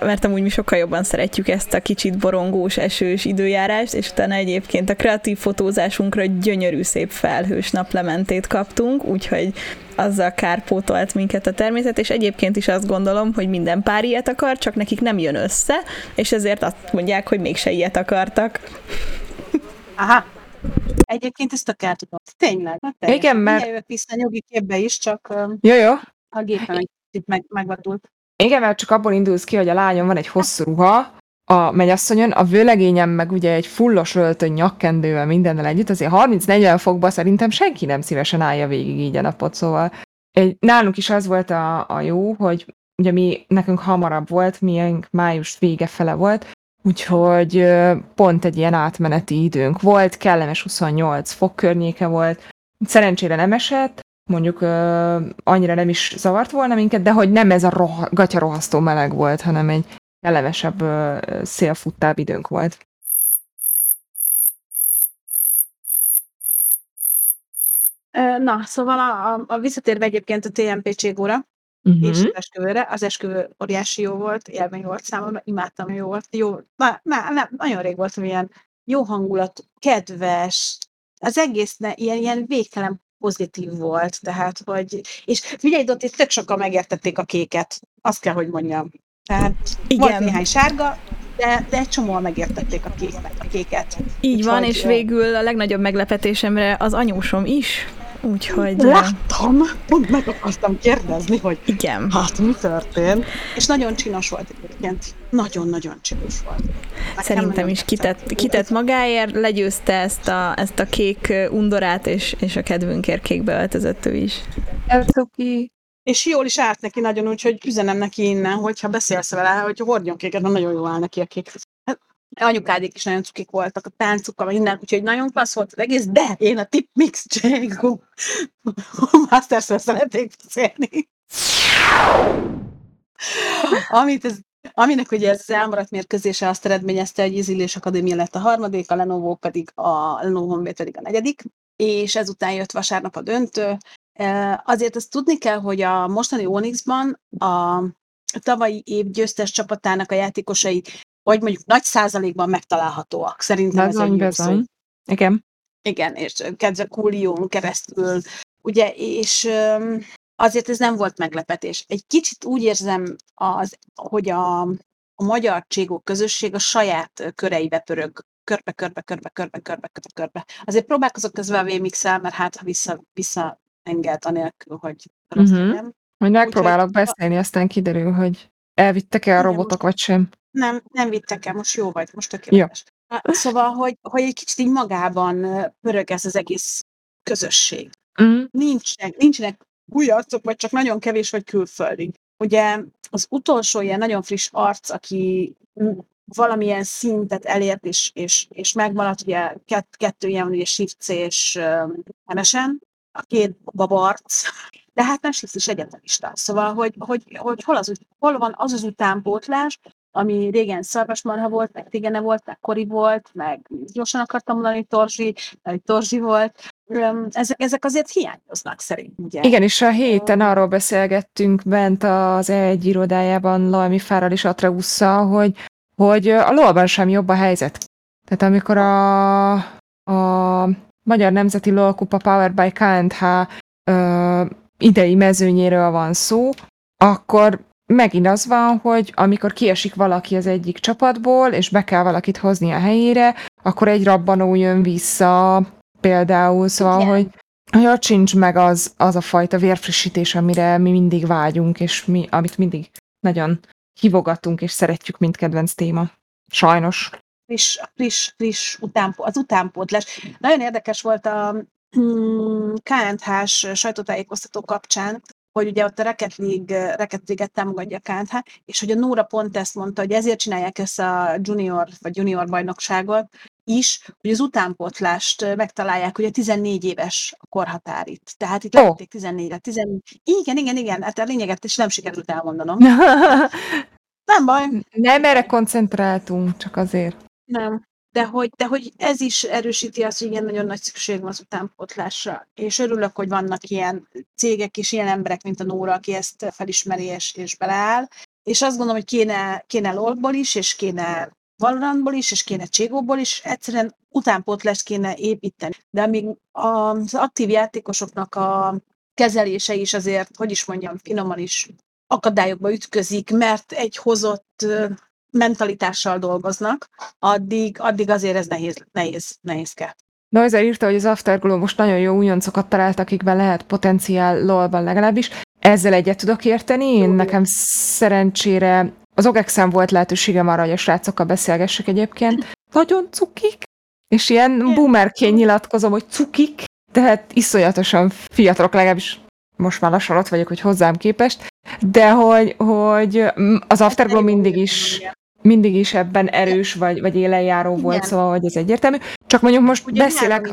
mert amúgy mi sokkal jobban szeretjük ezt a kicsit borongós, esős időjárást, és utána egyébként a kreatív fotózásunkra gyönyörű szép felhős naplementét kaptunk, úgyhogy azzal kárpótolt minket a természet, és egyébként is azt gondolom, hogy minden pár ilyet akar, csak nekik nem jön össze, és ezért azt mondják, hogy mégse ilyet akartak. Aha. Egyébként ezt tök el tudom. Tényleg. Hát teljesen. Igen, mert- Mindjárt vissza nyugi képbe is, csak Jó, jó. a gépen meg, megvadult. Igen, mert csak abból indulsz ki, hogy a lányom van egy hosszú ruha, a mennyasszonyon, a vőlegényem meg ugye egy fullos öltöny nyakkendővel mindennel együtt, azért 30-40 fokba szerintem senki nem szívesen állja végig így a napot, szóval egy, nálunk is az volt a, a jó, hogy ugye mi, nekünk hamarabb volt, miénk május vége fele volt, úgyhogy pont egy ilyen átmeneti időnk volt, kellemes 28 fok környéke volt, szerencsére nem esett, mondjuk annyira nem is zavart volna minket, de hogy nem ez a roha, gatya rohasztó meleg volt, hanem egy kellemesebb szélfuttább időnk volt. Na, szóval a, a, a visszatérve egyébként a TMP Cségóra, uh-huh. és az esküvőre, az esküvő óriási jó volt, élmény volt számomra, imádtam, jó volt, jó, már, már nem, nagyon rég voltam ilyen jó hangulat, kedves, az egész ne, ilyen, ilyen végtelen pozitív volt, tehát, hogy, és figyelj, ott itt tök sokan megértették a kéket, azt kell, hogy mondjam. Tehát Igen. volt néhány sárga, de, de egy csomóan megértették a, kék, a kéket. Így Úgyhogy, van, és végül a legnagyobb meglepetésemre az anyósom is Úgyhogy... Láttam, pont meg akartam kérdezni, hogy igen. hát mi történt. És nagyon csinos volt egyébként. Nagyon-nagyon csinos volt. Nekem Szerintem is kitett, kitett magáért, legyőzte ezt a, ezt a kék undorát, és, és a kedvünkért kékbe öltözött ő is. Ez cuki. És jól is állt neki nagyon, úgyhogy üzenem neki innen, hogyha beszélsz vele, hogy hordjon kéket, mert nagyon jól áll neki a kék. Anyukádék is nagyon cukik voltak, a táncukkal, minden, úgyhogy nagyon klassz volt az egész, de én a tip mix Django [LAUGHS] masters szeretnék beszélni. Amit ez, aminek ugye ez elmaradt mérkőzése azt eredményezte, hogy Izilés Akadémia lett a harmadik, a Lenovo pedig a Lenovo Honvéd pedig a negyedik, és ezután jött vasárnap a döntő. Azért azt tudni kell, hogy a mostani Onyxban a tavalyi év győztes csapatának a játékosai vagy mondjuk nagy százalékban megtalálhatóak. Szerintem bezony, ez egy bezony. Igen. Igen, és kedve Kulión keresztül, ugye, és azért ez nem volt meglepetés. Egy kicsit úgy érzem, az, hogy a, a magyar cségó közösség a saját köreibe pörög, körbe, körbe, körbe, körbe, körbe, körbe, körbe. Azért próbálkozok közben a vmx mert hát ha vissza, vissza enged anélkül, hogy rossz uh-huh. legyen. Hogy megpróbálok Úgyhogy, beszélni, aztán kiderül, hogy elvittek-e a robotok, vagy sem. Nem, nem vittek el, most jó vagy, most tökéletes. Ja. Szóval, hogy, hogy egy kicsit így magában pörög ez az egész közösség. Mm. Nincsenek, nincsenek új arcok, vagy csak nagyon kevés, vagy külföldi. Ugye az utolsó ilyen nagyon friss arc, aki valamilyen szintet elért, és, és, és megmaradt, ugye kett, kettő ilyen, ugye Shifts és MSN, a két babarc, de hát nem Shifts is egyetemista. Szóval, hogy, hogy, hogy hol, az, hol van az az utánpótlás, ami régen szarvasmarha volt, meg tigene volt, meg kori volt, meg gyorsan akartam mondani torzsi, meg torzsi volt. Ezek, ezek azért hiányoznak szerint, ugye? Igen, és a héten arról beszélgettünk bent az E1 irodájában Lajmi Fárral és Atreusszal, hogy, hogy a lol sem jobb a helyzet. Tehát amikor a, a Magyar Nemzeti LOL Kupa Power by KNH ö, idei mezőnyéről van szó, akkor megint az van, hogy amikor kiesik valaki az egyik csapatból, és be kell valakit hozni a helyére, akkor egy rabbanó jön vissza, például, szóval, Igen. hogy hogy ott sincs meg az, az a fajta vérfrissítés, amire mi mindig vágyunk, és mi, amit mindig nagyon hívogatunk, és szeretjük, mint kedvenc téma. Sajnos. Friss, friss, friss utánpó, az utánpótlás. Nagyon érdekes volt a hmm, KNH-s sajtótájékoztató kapcsán, hogy ugye ott a Rocket League, Rocket League-et támogatja a KNH, és hogy a Nóra pont ezt mondta, hogy ezért csinálják ezt a junior vagy junior bajnokságot is, hogy az utánpotlást megtalálják, hogy a 14 éves a korhatár itt. Tehát itt oh. lették 14 14... Igen, igen, igen, hát a lényeget is nem sikerült elmondanom. [LAUGHS] nem baj. Nem erre koncentráltunk, csak azért. Nem de hogy, de hogy ez is erősíti azt, hogy ilyen nagyon nagy szükség van az utánpótlásra. És örülök, hogy vannak ilyen cégek és ilyen emberek, mint a Nóra, aki ezt felismeri és, és beleáll. És azt gondolom, hogy kéne, kéne lol is, és kéne Valorantból is, és kéne Cségóból is, egyszerűen utánpótlást kéne építeni. De amíg az aktív játékosoknak a kezelése is azért, hogy is mondjam, finoman is akadályokba ütközik, mert egy hozott mentalitással dolgoznak, addig, addig azért ez nehéz, nehéz, nehézke. Noizer írta, hogy az Afterglow most nagyon jó újoncokat talált, akikben lehet potenciál lol legalábbis. Ezzel egyet tudok érteni. Én nekem szerencsére az OGEX-en volt lehetőségem arra, hogy a srácokkal beszélgessek egyébként. Nagyon cukik, és ilyen boomerként nyilatkozom, hogy cukik, tehát iszonyatosan fiatalok, legalábbis most már lassan ott vagyok, hogy hozzám képest, de hogy, hogy az Afterglow mindig is mindig is ebben erős vagy, vagy élenjáró volt, Igen. szóval hogy ez egyértelmű. Csak mondjuk most Ugye beszélek...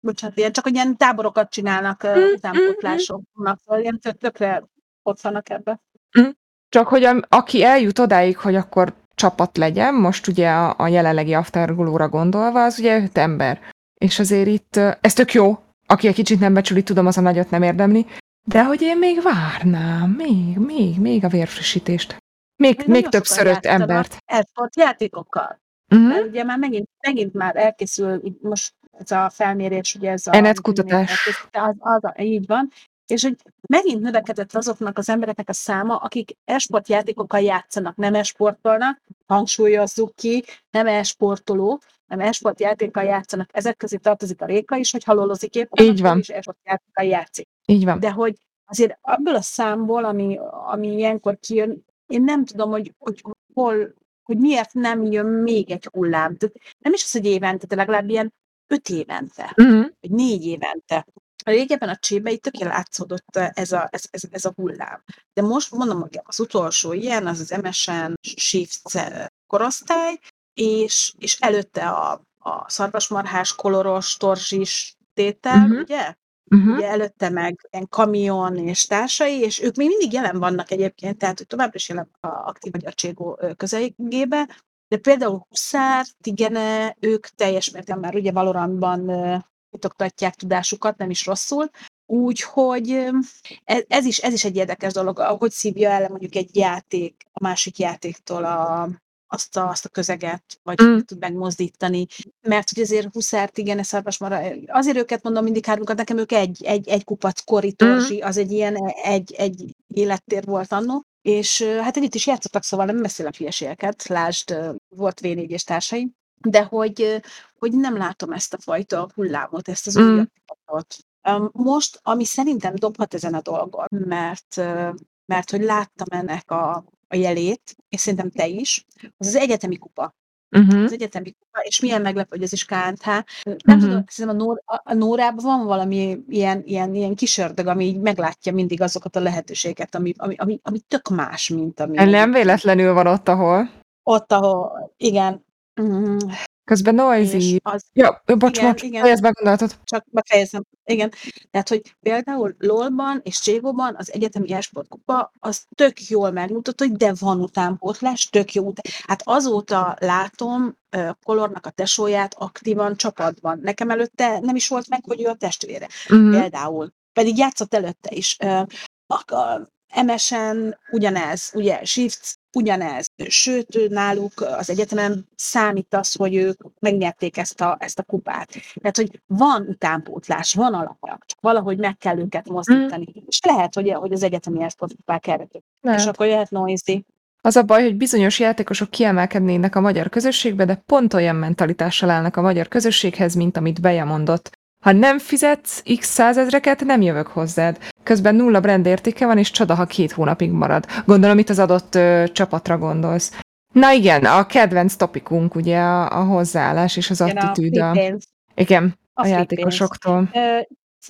Bocsánat, ilyen, csak ilyen táborokat csinálnak mm, utánpótlásoknak, szóval ilyen tökre ott vannak ebbe. Mm. Csak hogy a, aki eljut odáig, hogy akkor csapat legyen, most ugye a, a jelenlegi Afterglow-ra gondolva, az ugye öt ember. És azért itt, ez tök jó, aki egy kicsit nem becsüli, tudom, az a nagyot nem érdemli, de hogy én még várnám, még, még, még a vérfrissítést. Még, még többször öt embert. Esport játékokkal. Uh-huh. Mert ugye már megint, megint már elkészül, most ez a felmérés, ugye ez a... Enet kutatás. Az, az, az, így van, és hogy megint növekedett azoknak az embereknek a száma, akik esport játékokkal játszanak, nem esportolnak, hangsúlyozzuk ki, nem esportoló, nem esport játékkal játszanak. Ezek közé tartozik a Réka is, hogy halolozik éppen, Így van. és esport játékkal játszik. Így van. De hogy azért abból a számból, ami, ami ilyenkor kijön, én nem tudom, hogy, hogy hol, hogy miért nem jön még egy hullám. Nem is az, hogy évente, de legalább ilyen öt évente, uh-huh. vagy négy évente. Régebben a csébe itt tökéletesen látszódott ez a, ez, ez, ez a hullám. De most mondom, hogy az utolsó ilyen, az az MSN Shift korosztály, és, és előtte a, a szarvasmarhás, koloros, torzsis tétel, uh-huh. ugye? Uh-huh. Ugye előtte meg ilyen kamion és társai, és ők még mindig jelen vannak egyébként, tehát hogy továbbra is jelen a aktív magyar Cségó közelgébe, de például Huszár, Tigene, ők teljes mértékben már ugye Valorantban mutatják tudásukat, nem is rosszul, Úgyhogy ez, ez, is, ez is egy érdekes dolog, ahogy szívja el mondjuk egy játék a másik játéktól a, azt a, azt a közeget, vagy mm. tud megmozdítani. Mert hogy azért Huszárt, igen, ez mara, azért őket mondom mindig hármunkat, nekem ők egy, egy, egy kupac koritorzsi, mm. az egy ilyen egy, egy élettér volt annó. És hát együtt is játszottak, szóval nem beszélek hülyeségeket, lásd, volt v és társai, de hogy, hogy nem látom ezt a fajta hullámot, ezt az mm. újabb Most, ami szerintem dobhat ezen a dolgon, mert, mert hogy láttam ennek a, a jelét, és szerintem te is, az az egyetemi kupa. Uh-huh. Az egyetemi kupa, és milyen meglepő, hogy ez is KNH. Nem uh-huh. tudom, szerintem a, Nóra, a Nórában van valami ilyen, ilyen, ilyen kisördög, ami így meglátja mindig azokat a lehetőséget, ami, ami, ami, ami tök más, mint ami... Nem véletlenül van ott, ahol. Ott, ahol, igen. Közben noisy. Az, ja, bocs, igen, bocs, igen, fejezd be gondolatot. Csak befejezem. Igen. Tehát, hogy például LOL-ban és Cségóban az egyetemi esportkupa az tök jól megmutatta, hogy de van utánpótlás, tök jó. Hát azóta látom Kolornak a tesóját aktívan csapatban. Nekem előtte nem is volt meg, hogy ő a testvére. Uh-huh. Például. Pedig játszott előtte is. A MSN ugyanez, ugye Shift ugyanez. Sőt, náluk az egyetemen számít az, hogy ők megnyerték ezt a, ezt a kupát. Tehát, hogy van utánpótlás, van alapja, csak valahogy meg kell őket mozdítani. Mm. És lehet, hogy, hogy az egyetemi kupák keretük. És akkor jöhet noisy. Az a baj, hogy bizonyos játékosok kiemelkednének a magyar közösségbe, de pont olyan mentalitással állnak a magyar közösséghez, mint amit Beja mondott. Ha nem fizetsz x százezreket, nem jövök hozzád. Közben nulla brand értéke van, és csoda, ha két hónapig marad. Gondolom itt az adott ö, csapatra gondolsz. Na igen, a kedvenc topikunk ugye a, a hozzáállás és az igen, attitűd. A, igen, a, a játékosoktól. Ö,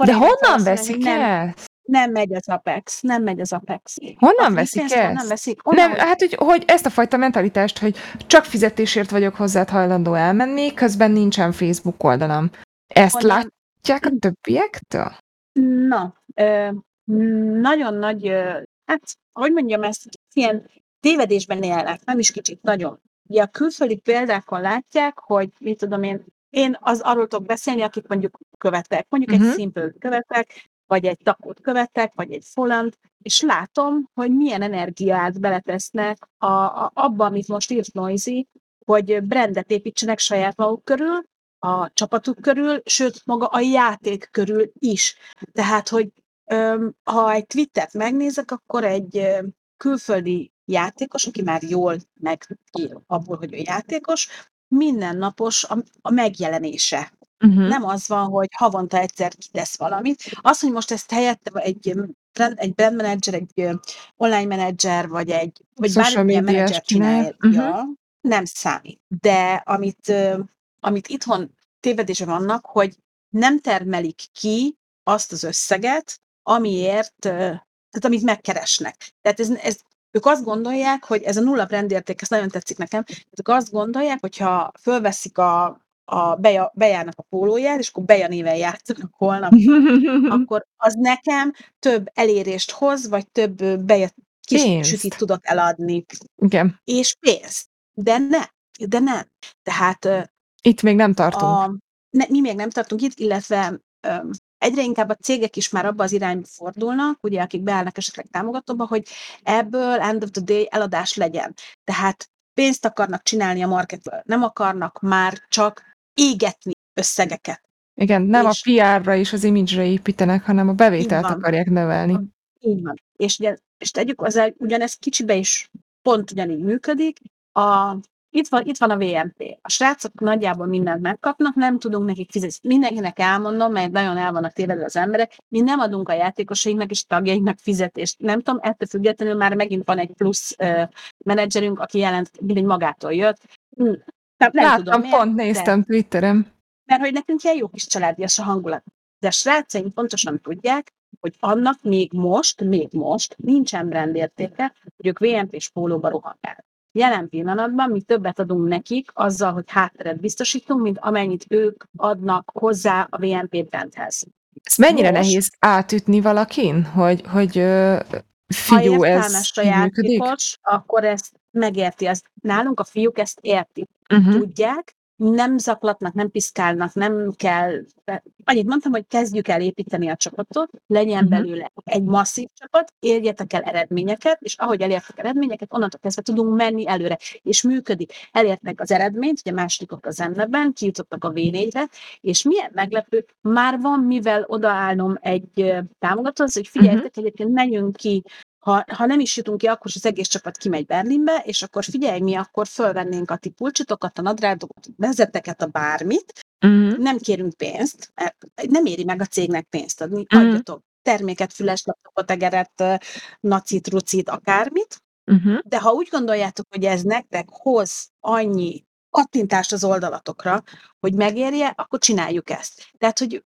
De honnan veszik nem, Nem megy az Apex, nem megy az Apex. Honnan a veszik ezt? Nem veszik. Honnan? Nem, hát, hogy, hogy ezt a fajta mentalitást, hogy csak fizetésért vagyok hozzád hajlandó elmenni, közben nincsen Facebook oldalam. Ezt Honnan? látják a többiektől? Na, ö, nagyon nagy, ö, hát, hogy mondjam ezt, ilyen tévedésben élnek, nem is kicsit, nagyon. Ugye a külföldi példákon látják, hogy mit tudom én, én az arról tudok beszélni, akik mondjuk követek, mondjuk uh-huh. egy mhm. simple követek, vagy egy takot követek, vagy egy folant, és látom, hogy milyen energiát beletesznek a, a, abba, amit most írt Noisy, hogy brandet építsenek saját maguk körül, a csapatuk körül, sőt, maga a játék körül is. Tehát, hogy öm, ha egy Twittert megnézek, akkor egy külföldi játékos, aki már jól megír abból, hogy ő játékos, mindennapos a, a megjelenése. Uh-huh. Nem az van, hogy havonta egyszer kitesz valamit. Az, hogy most ezt helyette egy, brand- egy brand manager, egy online menedzser, vagy egy vagy bármilyen menedzser csinálja. Mhm. nem számít. De amit, amit itthon tévedése vannak, hogy nem termelik ki azt az összeget, amiért, tehát amit megkeresnek. Tehát ez, ez ők azt gondolják, hogy ez a nulla brandérték, ez nagyon tetszik nekem, ők azt gondolják, hogyha fölveszik a, a beja, bejárnak a pólóját, és akkor Beja néven játszanak holnap, [LAUGHS] akkor az nekem több elérést hoz, vagy több beja kis sütit tudok eladni, Igen. és pénzt. De nem, de nem. Tehát Itt még nem tartunk. a, ne, mi még nem tartunk itt, illetve öm, egyre inkább a cégek is már abba az irányba fordulnak, ugye, akik beállnak esetleg támogatóba, hogy ebből end of the day eladás legyen. Tehát pénzt akarnak csinálni a marketből, nem akarnak már csak égetni összegeket. Igen, nem és- a PR-ra és az image-re építenek, hanem a bevételt akarják növelni. Így van. És, ugye, és tegyük hozzá, ugyanez kicsibe is pont ugyanígy működik. A, itt, van, itt van a VMP. A srácok nagyjából mindent megkapnak, nem tudunk nekik fizetni. Mindenkinek elmondom, mert nagyon el vannak tévedve az emberek, mi nem adunk a játékosainknak és tagjainknak fizetést. Nem tudom, ettől függetlenül már megint van egy plusz uh, menedzserünk, aki jelent, mindegy magától jött. Hm. Nem, nem Láttam, tudom, miért, pont néztem Twitteren. mert hogy nekünk ilyen jó kis családias a hangulat. De a srácaink pontosan tudják, hogy annak még most, még most nincsen brandértéke, hogy ők VMP-s pólóba rohangál. Jelen pillanatban mi többet adunk nekik azzal, hogy hátteret biztosítunk, mint amennyit ők adnak hozzá a VMP brandhez. Ez mennyire Most- nehéz átütni valakin, hogy, hogy ö, Ha figyú, ez a működik? játékos, akkor ezt megérti. Az, nálunk a fiúk ezt értik. Uh-huh. tudják, nem zaklatnak, nem piszkálnak, nem kell. Annyit mondtam, hogy kezdjük el építeni a csapatot, legyen Mhm. belőle egy masszív csapat, érjetek el eredményeket, és ahogy elértek eredményeket, onnantól kezdve tudunk menni előre, és működik. Elértek az eredményt, ugye másodikok az emleben, kijutottak a V4-re, és milyen meglepő, már van mivel odaállnom egy támogatóhoz, hogy figyeljetek, egyébként menjünk ki ha, ha nem is jutunk ki, akkor is az egész csapat kimegy Berlinbe, és akkor figyelj, mi akkor fölvennénk a ti pulcsitokat, a nadrágokat, a vezeteket, a bármit, Uh-huh. nem kérünk pénzt, nem éri meg a cégnek pénzt adni, Mhm. adjatok terméket, füles laptopot, egeret, nacit, rucit, akármit, Uh-huh. de ha úgy gondoljátok, hogy ez nektek hoz annyi kattintást az oldalatokra, hogy megérje, akkor csináljuk ezt. Tehát, hogy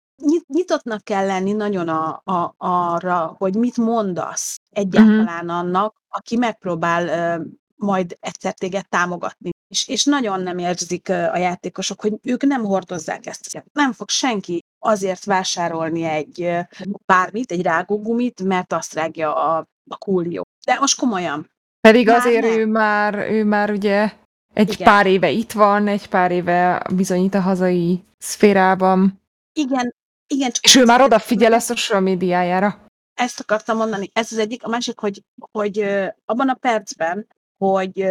nyitottnak kell lenni nagyon a, a, arra, hogy mit mondasz egyáltalán annak, aki megpróbál ö, majd egyszer téged támogatni. És, és nagyon nem érzik ö, a játékosok, hogy ők nem hordozzák ezt. Nem fog senki azért vásárolni egy ö, bármit, egy rágógumit, mert azt rágja a, a kúlió. De most komolyan, Pedig Már azért nem. ő már, ő már ugye egy Igen. pár éve itt van, egy pár éve bizonyít a hazai szférában, igen, igen, csak és ő már odafigyel a social médiájára. ezt akartam mondani. Ez az egyik. A másik, hogy, hogy abban a percben, hogy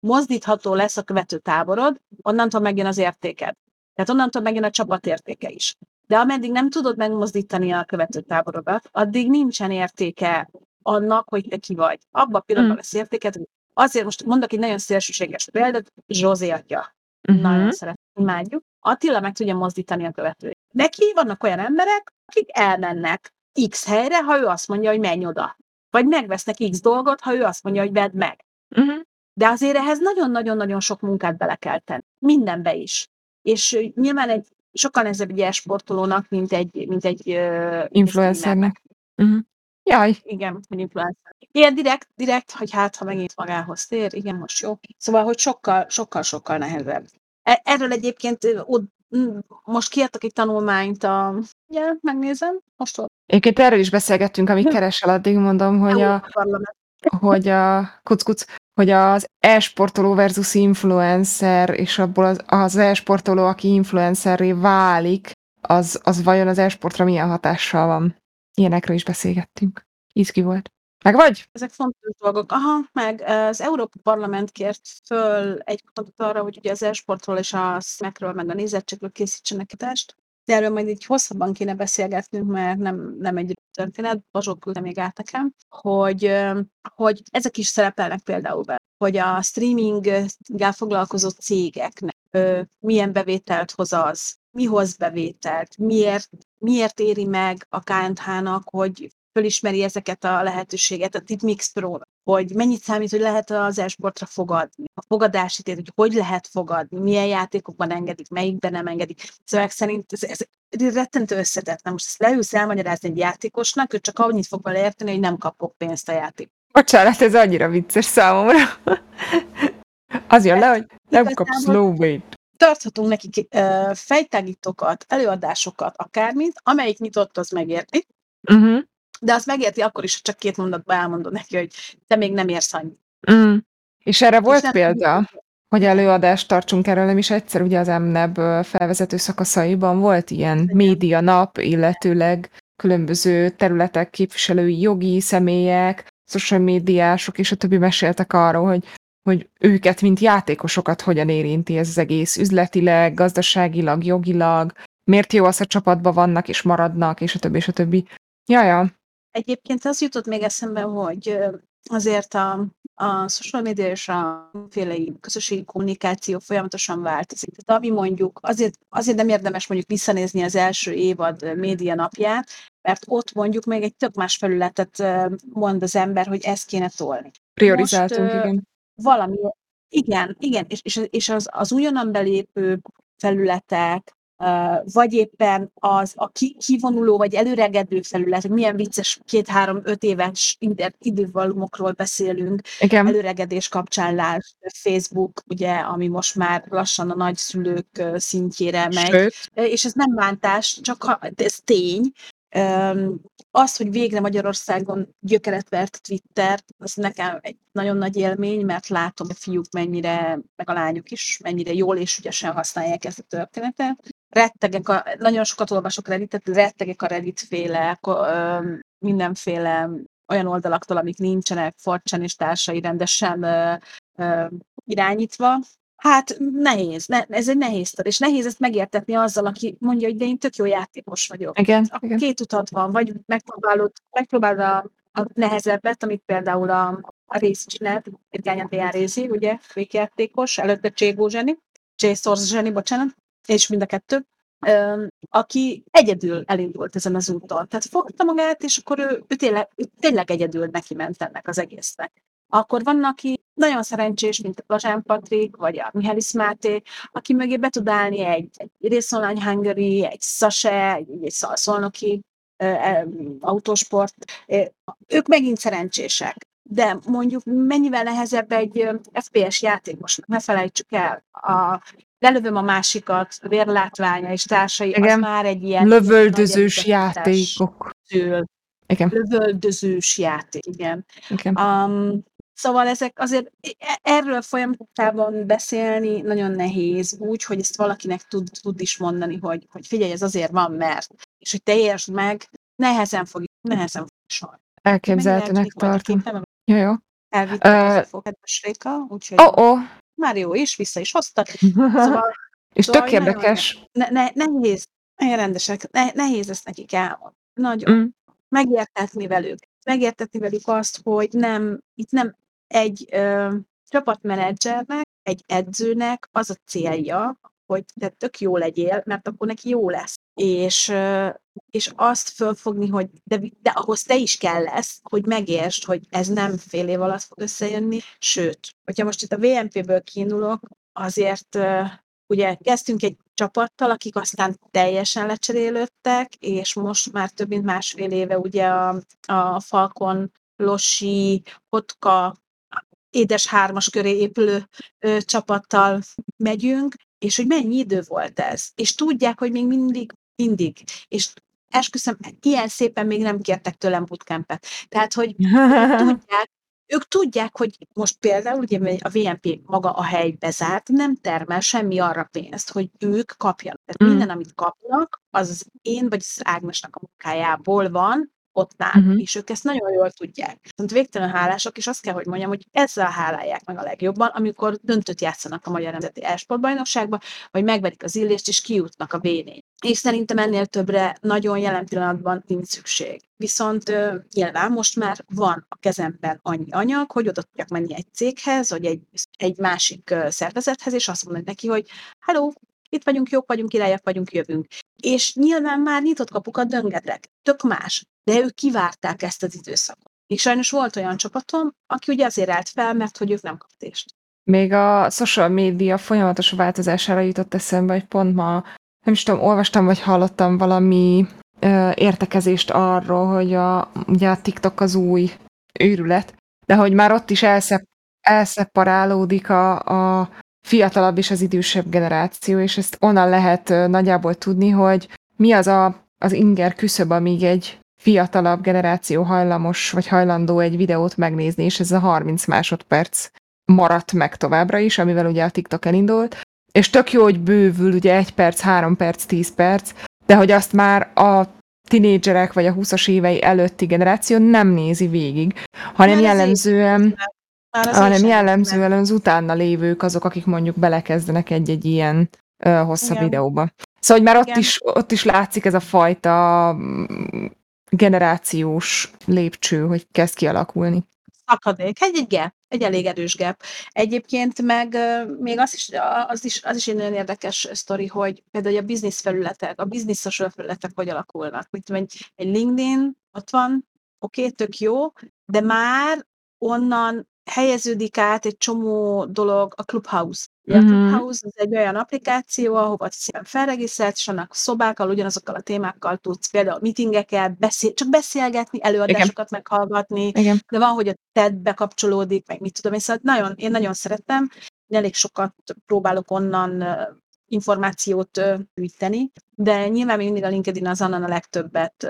mozdítható lesz a követő táborod, onnantól megjön az értéked. Tehát onnantól megjön a csapat értéke is. De ameddig nem tudod megmozdítani a követő táborodat, addig nincsen értéke annak, hogy te ki vagy. Abban a pillanatban Mm. lesz értéked. hogy Azért most mondok egy nagyon szélsőséges példát, Zsózé atya. Uh-huh. Nagyon szeretem, imádjuk. Attila meg tudja mozdítani a követőit. Neki vannak olyan emberek, akik elmennek X helyre, ha ő azt mondja, hogy menj oda. Vagy megvesznek X dolgot, ha ő azt mondja, hogy vedd meg. Uh-huh. De azért ehhez nagyon-nagyon-nagyon sok munkát bele kell tenni. Mindenbe is. És nyilván egy sokkal nehezebb egy e-sportolónak, mint egy, mint egy streamernek. Influencernek. Uh-huh. Jaj, Igen, hogy influencer. Ilyen direkt, direkt, hogy hát, ha megint magához tér, igen, most jó. Szóval, hogy sokkal, sokkal, sokkal nehezebb. E- Erről egyébként ott, most kiadtak egy tanulmányt a... Ja, megnézem, most ott. egyébként erről is beszélgettünk, amíg keresel, addig mondom, hogy a, hogy a kuc-kuc, hogy az e-sportoló versus influencer, és abból az, az e-sportoló, aki influencerré válik, az, az vajon az e-sportra milyen hatással van. Ilyenekről is beszélgettünk. Izgi volt. Meg vagy? Ezek fontos dolgok. Aha, meg az Európa Parlament kért föl egy kutatót arra, hogy ugye az e-sportról és a szmekről, meg a nézettségről készítsenek kitást. De erről majd így hosszabban kéne beszélgetnünk, mert nem, nem egy történet, Bazsó küldte még át nekem, hogy, hogy ezek is szerepelnek például be, hogy a streaminggel foglalkozó cégeknek milyen bevételt hoz az, mi hoz bevételt, miért, miért éri meg a KNH-nak, hogy fölismeri ezeket a lehetőséget, a Tipmix pro hogy mennyit számít, hogy lehet az esportra fogadni, a fogadási tét, hogy hogy lehet fogadni, milyen játékokban engedik, melyikben nem engedik. Szóval szerint ez, ez, rettentő összetett. Na most ezt leülsz elmagyarázni egy játékosnak, ő csak annyit fog vele érteni, hogy nem kapok pénzt a játék. Bocsánat, ez annyira vicces számomra. Az jön le, hogy nem kapsz low weight. tarthatunk nekik ö, fejtágítókat, előadásokat, akármit, amelyik nyitott, az megérti, Uh-huh. De azt megérti akkor is, ha csak két mondatban elmondod neki, hogy te még nem érsz annyit. Mm. És erre volt És nem- példa, hogy előadást tartsunk erről, nem is egyszer, ugye az MNEB felvezető szakaszaiban volt ilyen média nap, illetőleg különböző területek képviselői, jogi személyek, social médiások, és a többi meséltek arról, hogy, hogy őket, mint játékosokat hogyan érinti ez az egész üzletileg, gazdaságilag, jogilag, miért jó az, ha csapatban vannak és maradnak, és a többi, és a többi. Jaja, Egyébként az jutott még eszembe, hogy azért a, a social media és a féle közösségi kommunikáció folyamatosan változik. Tehát ami mondjuk, azért, azért nem érdemes mondjuk visszanézni az első évad média napját, mert ott mondjuk még egy tök más felületet mond az ember, hogy ezt kéne tolni. priorizáltunk, ö, igen. valami, igen, igen, és, és, és az, az újonnan belépő felületek, vagy éppen az a ki, kivonuló vagy előregedő felület, hogy milyen vicces két-három-öt éves idővalumokról beszélünk, Igen, előregedés kapcsán lásd Facebook, ugye, ami most már lassan a nagyszülők szintjére megy, sőt, és ez nem bántás, csak ha, ez tény. Az, hogy végre Magyarországon gyökeret vert Twitter, az nekem egy nagyon nagy élmény, mert látom, a fiúk mennyire, meg a lányok is, mennyire jól és ügyesen használják ezt a történetet. Rettegek, a, nagyon sokat olvasok Redditet, rettegek a Reddit féle, mindenféle olyan oldalaktól, amik nincsenek, Forcsan és társai rendesen ö, ö, irányítva, Hát nehéz, ne, ez egy nehéz sztori, és nehéz ezt megértetni azzal, aki mondja, hogy de én tök jó játékos vagyok. igen, igen. két utat van, vagy megpróbálod, megpróbálod a, a nehezebbet, amit például a, a rész csinált, Irgány Andrea Rézi, ugye, végjátékos, előtte Cségó Zseni, J. Source Zseni, bocsánat, és mind a kettő, aki egyedül elindult ezen az úton. Tehát fogta magát, és akkor ő, ő, tényleg, ő tényleg egyedül neki ment ennek az egésznek. Akkor van, aki nagyon szerencsés, mint a Plazsán Patrik, vagy a Mihális Máté, aki mögé be tud állni egy, egy Race Online Hungary, egy Sase, egy, egy Szalszolnoki autósport. Ők megint szerencsések. De mondjuk mennyivel nehezebb egy FPS játékosnak, ne felejtsük el, a, lelövöm a másikat, vérlátványa és társai, Igen. az már egy ilyen Lövöldözős játékok. erőfeszítéstől. Igen, Lövöldözős játék, igen. igen. Um, szóval ezek azért e- erről folyamatában beszélni nagyon nehéz, úgy, hogy ezt valakinek tud, tud is mondani, hogy, hogy figyelj, ez azért van, mert, és hogy te értsd meg, nehezen fog, nehezen fog sor. Elképzelhetőnek tartom. Jó, jó. Elvitte uh, a Réka, úgyhogy Ó, ó. Már jó is, vissza is hozta. Szóval [LAUGHS] És szóval tök érdekes. ne, ne, nehéz, nagyon rendesek, ne, nehéz ezt nekik elmondani. Nagyon. Mm. megértetni velük. Megértetni velük azt, hogy nem, itt nem egy ö, csapatmenedzsernek, egy edzőnek az a célja, hogy te tök jó legyél, mert akkor neki jó lesz. És, és azt fölfogni, hogy de, de ahhoz te is kell lesz, hogy megértsd, hogy ez nem fél év alatt fog összejönni, sőt, hogyha most itt a VMP-ből kiindulok, azért ugye kezdtünk egy csapattal, akik aztán teljesen lecserélődtek, és most már több mint másfél éve ugye a, a Falcon, Losi, Hotka, édes hármas köré épülő ö, csapattal megyünk, és hogy mennyi idő volt ez. És tudják, hogy még mindig, mindig. És esküszöm, ilyen szépen még nem kértek tőlem bootcampet. Tehát, hogy [LAUGHS] tudják, ők tudják, hogy most például ugye a VMP maga a hely bezárt, nem termel semmi arra pénzt, hogy ők kapjanak. Tehát Mm. minden, amit kapnak, az az én vagy az Ágnesnak a munkájából van, ott nál, Mhm. és ők ezt nagyon jól tudják. Tehát végtelen hálások, és azt kell, hogy mondjam, hogy ezzel hálálják meg a legjobban, amikor döntőt játszanak a Magyar Nemzeti Esportbajnokságba, vagy megverik az illést, és kijutnak a v És szerintem ennél többre nagyon jelen pillanatban nincs szükség. Viszont ö, nyilván most már van a kezemben annyi anyag, hogy oda tudjak menni egy céghez, vagy egy, egy másik ö, szervezethez, és azt mondani neki, hogy hello, itt vagyunk, jók vagyunk, királyak vagyunk, jövünk. És nyilván már nyitott kapukat döngetek, tök más, de ők kivárták ezt az időszakot. És sajnos volt olyan csapatom, aki ugye azért állt fel, mert hogy ők nem kaptést. Még a social média folyamatos változására jutott eszembe, hogy pont ma, nem is tudom, olvastam vagy hallottam valami ö, értekezést arról, hogy a, ugye a TikTok az új őrület, de hogy már ott is elszep, elszeparálódik a, a fiatalabb és az idősebb generáció, és ezt onnan lehet nagyjából tudni, hogy mi az a, az inger küszöb, amíg egy fiatalabb generáció hajlamos vagy hajlandó egy videót megnézni, és ez a 30 másodperc maradt meg továbbra is, amivel ugye a TikTok elindult, és tök jó, hogy bővül ugye egy perc, három perc, tíz perc, de hogy azt már a tinédzserek vagy a 20-as évei előtti generáció nem nézi végig, hanem Már jellemzően, Már az hanem jellemzően az utána lévők azok, akik mondjuk belekezdenek egy-egy ilyen ö, hosszabb Igen. videóba. Szóval, hogy már ott is, ott is látszik ez a fajta mm, generációs lépcső, hogy kezd kialakulni. szakadék, egy, egy gap, egy elég erős gap. Egyébként meg még az is, az is, az is egy nagyon érdekes sztori, hogy például a biznisz felületek, a biznisz social felületek hogy alakulnak. Tudom, egy, egy LinkedIn ott van, oké, okay, tök jó, de már onnan helyeződik át egy csomó dolog a Clubhouse. Ugye Mhm. A Clubhouse az egy olyan applikáció, ahova szépen felregisztrálsz, és annak szobákkal, ugyanazokkal a témákkal tudsz például meetingekkel beszél, csak beszélgetni, előadásokat meghallgatni, Igen. de van, hogy a TED bekapcsolódik, meg mit tudom én, szóval nagyon, én nagyon szeretem, én elég sokat próbálok onnan információt gyűjteni, de nyilván még mindig a LinkedIn az onnan a legtöbbet,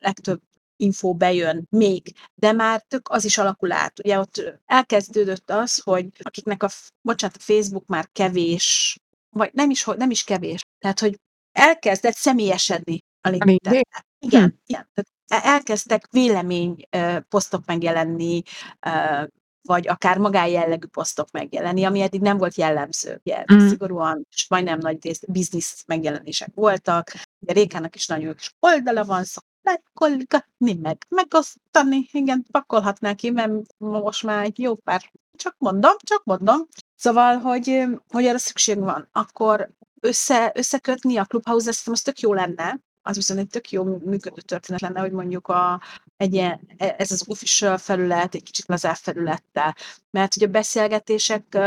legtöbb info bejön még, de már tök az is alakul át. Ugye ott elkezdődött az, hogy akiknek a, bocsánat, a Facebook már kevés, vagy nem is, nem is kevés, tehát, hogy elkezdett személyesedni a LinkedIn. Igen, Hm. igen. Tehát el- elkezdtek vélemény posztok megjelenni, vagy akár magánjellegű posztok megjelenni, ami eddig nem volt jellemző. Ugye, Mm. szigorúan, és majdnem nagy rész biznisz megjelenések voltak. Ugye Rékának is nagyon jó kis oldala van, szokott lájkolgatni, meg megosztani. Igen, pakolhatná ki, mert most már egy jó pár. Csak mondom, csak mondom. Szóval, hogy, hogy erre szükség van. Akkor össze, összekötni a Clubhouse, ezt az tök jó lenne, az viszont egy tök jó működő történet lenne, hogy mondjuk a, egy ilyen, e- ez az official felület, egy kicsit lazább felülettel, mert ugye a beszélgetések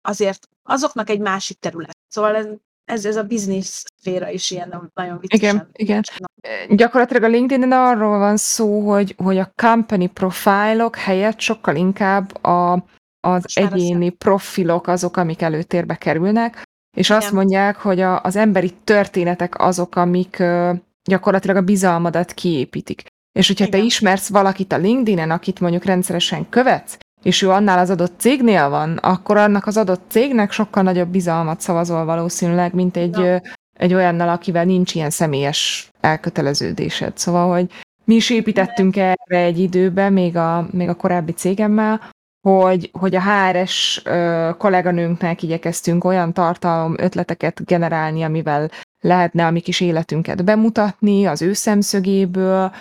azért azoknak egy másik terület. Szóval ez, ez, ez a business szféra is ilyen nagyon viccesen. Igen, igen. Gyakorlatilag a LinkedIn arról van szó, hogy, hogy a company profilok helyett sokkal inkább a, az Most egyéni profilok azok, amik előtérbe kerülnek, és azt Igen. mondják, hogy a, az emberi történetek azok, amik ö, gyakorlatilag a bizalmadat kiépítik. És hogyha te Igen. ismersz valakit a LinkedIn-en, akit mondjuk rendszeresen követsz, és ő annál az adott cégnél van, akkor annak az adott cégnek sokkal nagyobb bizalmat szavazol valószínűleg, mint egy, Ja. egy olyannal, akivel nincs ilyen személyes elköteleződésed. Szóval, hogy mi is építettünk erre egy időben, még a, még a korábbi cégemmel, hogy, hogy a HRS ö, kolléganőnknek igyekeztünk olyan tartalom ötleteket generálni, amivel lehetne a mi kis életünket bemutatni az ő szemszögéből.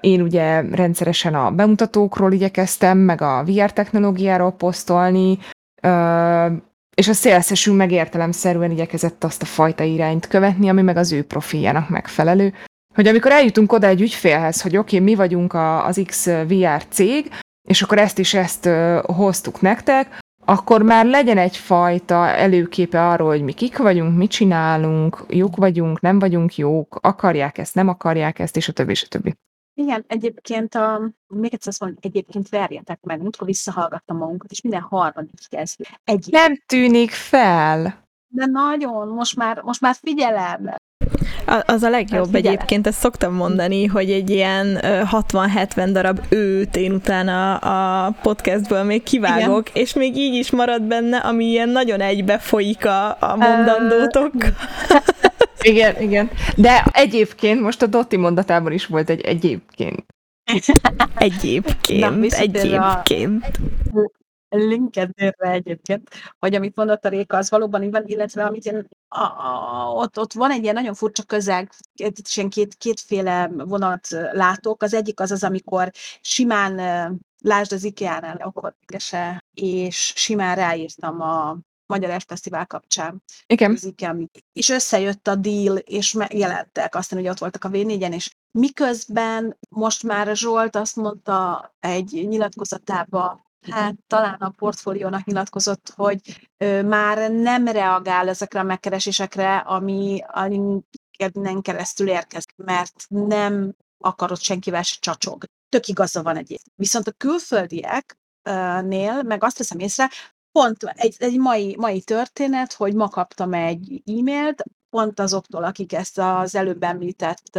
Én ugye rendszeresen a bemutatókról igyekeztem, meg a VR technológiáról posztolni, és a szélszesünk meg értelemszerűen igyekezett azt a fajta irányt követni, ami meg az ő profiljának megfelelő. Hogy amikor eljutunk oda egy ügyfélhez, hogy oké, okay, mi vagyunk a, az VR cég, és akkor ezt is ezt hoztuk nektek, akkor már legyen egyfajta előképe arról, hogy mi kik vagyunk, mit csinálunk, jók vagyunk, nem vagyunk jók, akarják ezt, nem akarják ezt, és a többi, és a többi. Igen, egyébként, a, még egyszer mondom, egyébként verjetek meg, múltkor visszahallgattam magunkat, és minden harmadik kezdő. Egy. Nem tűnik fel. De nagyon, most már, most már figyelem. A- Az a legjobb Hát egyébként, ezt szoktam mondani, hogy egy ilyen ö, 60-70 darab őt én utána a podcastből még kivágok, Igen. és még így is marad benne, ami ilyen nagyon egybe folyik a, a mondandótok. [LAUGHS] Igen, igen. De egyébként most a Dotti mondatában is volt egy egyébként. [LAUGHS] Egyébként, Na, visszatérve a- egyébként. LinkedInre egyébként, hogy amit mondott a Réka, az valóban így van, illetve amit én, a, a, ott, ott van egy ilyen nagyon furcsa közeg, itt is ilyen két, kétféle vonat látok. Az egyik az az, amikor simán, lásd az IKEA-nál, akkor se, és simán ráírtam a, Magyar Fesztivál kapcsán. Igen. Az IKEM. És összejött a deal, és jelentek, aztán ugye ott voltak a V4-en, és miközben most már Zsolt azt mondta egy nyilatkozatában, hát talán a portfóliónak nyilatkozott, hogy ö, már nem reagál ezekre a megkeresésekre, ami a LinkedIn keresztül érkezik, mert nem akarod senkivel se csacsog. Tök igaza van egyébként. Viszont a külföldieknél, meg azt veszem észre, pont egy, egy mai, mai történet, hogy ma kaptam egy e-mailt, pont azoktól, akik ezt az előbb említett,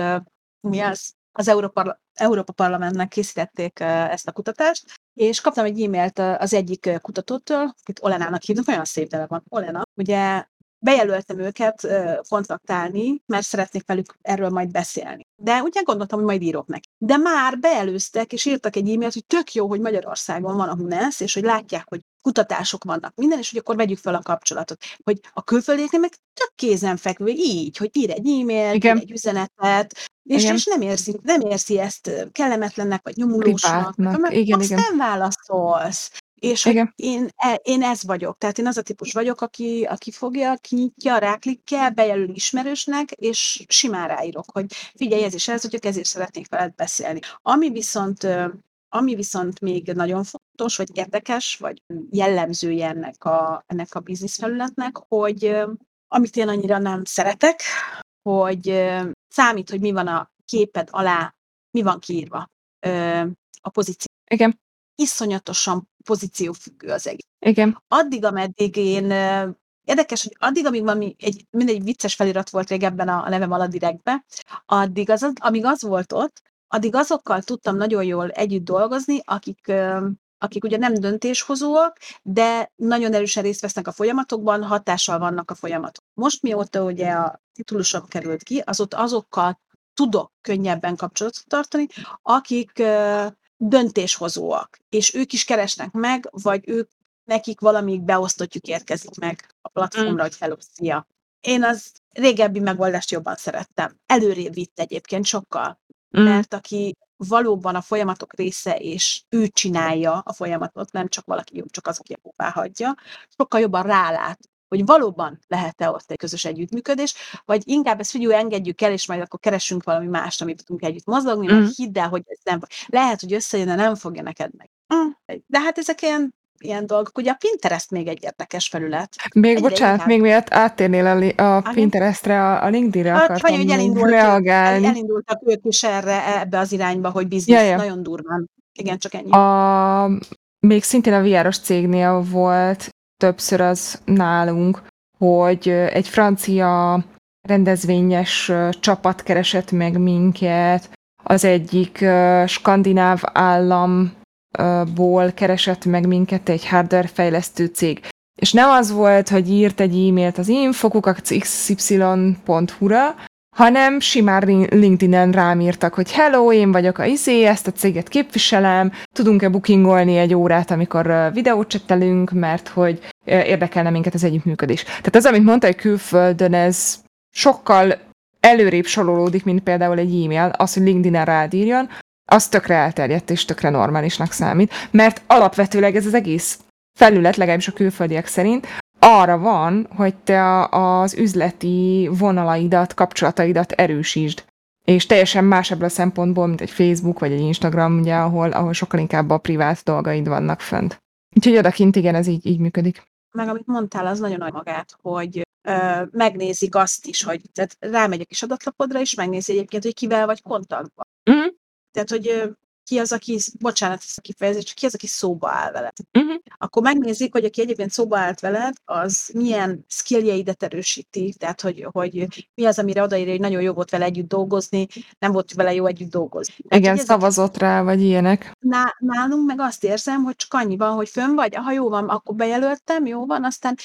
mi az, az Európa, Európa Parlamentnek készítették ezt a kutatást, és kaptam egy e-mailt az egyik kutatótól, akit Olenának hívnak, olyan szép neve van, Olena. Ugye bejelöltem őket kontaktálni, mert szeretnék velük erről majd beszélni. De ugye gondoltam, hogy majd írok neki. De már beelőztek, és írtak egy e-mailt, hogy tök jó, hogy Magyarországon van a HUNESZ, és hogy látják, hogy kutatások vannak minden, és hogy akkor vegyük fel a kapcsolatot. Hogy a külföldieknél meg tök kézenfekvő, így, hogy ír egy e-mailt, ír egy üzenetet, és, és nem, érzi, nem érzi ezt kellemetlennek, vagy nyomulósnak, mert igen, azt igen. nem válaszolsz. És hogy én, e, én ez vagyok, tehát én az a típus vagyok, aki, aki fogja, kinyitja, ráklikkel, bejelöl ismerősnek, és simán ráírok, hogy figyelj, ez is ez, hogy ezért szeretnék veled beszélni. Ami viszont ami viszont még nagyon fontos, vagy érdekes, vagy jellemzője ennek a, ennek a bizniszfelületnek, hogy amit én annyira nem szeretek, hogy számít, hogy mi van a képed alá, mi van kiírva a pozíció. Igen. Iszonyatosan pozíciófüggő az egész. Igen. Addig, ameddig én Érdekes, hogy addig, amíg valami, egy, mindegy vicces felirat volt régebben a, a nevem alatt direktbe, addig az, amíg az volt ott, addig azokkal tudtam nagyon jól együtt dolgozni, akik, akik ugye nem döntéshozóak, de nagyon erősen részt vesznek a folyamatokban, hatással vannak a folyamatok. Most mióta ugye a titulusom került ki, azóta azokkal tudok könnyebben kapcsolatot tartani, akik döntéshozóak, és ők is keresnek meg, vagy ők nekik valamik beosztottjuk érkezik meg a platformra, mm. hogy hello, szia. Én az régebbi megoldást jobban szerettem. Előrébb vitt egyébként sokkal. Mm. Mert aki valóban a folyamatok része, és ő csinálja a folyamatot, nem csak valaki, csak az, aki a hagyja, sokkal jobban rálát, hogy valóban lehet-e ott egy közös együttműködés, vagy inkább ezt figyelj, engedjük el, és majd akkor keresünk valami mást, amit tudunk együtt mozogni, mm. mert hidd el, hogy ez nem, lehet, hogy összejön, de nem fogja neked meg. Mm. De hát ezek ilyen ilyen dolgok. Ugye a Pinterest még egy érdekes felület. Még Egyre bocsánat, inkább... még miatt áttérnél a, a Pinterestre, a, a LinkedIn-re hát, akartam hogy elindult, reagálni. Elindultak ők is erre, ebbe az irányba, hogy biznisz, ja, ja. nagyon durván. Igen, csak ennyi. A, még szintén a VR-os cégnél volt többször az nálunk, hogy egy francia rendezvényes csapat keresett meg minket, az egyik skandináv állam ból keresett meg minket egy hardware fejlesztő cég. És nem az volt, hogy írt egy e-mailt az infokukacxy.hu-ra, hanem simán LinkedIn-en rám írtak, hogy hello, én vagyok a izé, ezt a céget képviselem, tudunk-e bookingolni egy órát, amikor videót csettelünk, mert hogy érdekelne minket az együttműködés. Tehát az, amit mondta, hogy külföldön ez sokkal előrébb sorolódik, mint például egy e-mail, az, hogy LinkedIn-en rád írjon, az tökre elterjedt és tökre normálisnak számít, mert alapvetőleg ez az egész felület, legalábbis a külföldiek szerint, arra van, hogy te az üzleti vonalaidat, kapcsolataidat erősítsd. És teljesen más ebből a szempontból, mint egy Facebook vagy egy Instagram, ugye, ahol, ahol sokkal inkább a privát dolgaid vannak fönt. Úgyhogy odakint igen, ez így, így működik. Meg amit mondtál, az nagyon nagy magát, hogy ö, megnézik azt is, hogy tehát rámegy a kis adatlapodra, és megnézi egyébként, hogy kivel vagy kontaktban. Mm. Tehát, hogy ki az, aki, bocsánat, ez a kifejezés, ki az, aki szóba áll veled. Uh-huh. Akkor megnézik, hogy aki egyébként szóba állt veled, az milyen skilljeidet erősíti, tehát hogy, hogy mi az, amire odaírja, hogy nagyon jó volt vele együtt dolgozni, nem volt vele jó együtt dolgozni. Tehát, Igen, szavazott rá, vagy ilyenek. Ná, nálunk meg azt érzem, hogy csak annyi van, hogy fönn vagy, ha jó van, akkor bejelöltem, jó van, aztán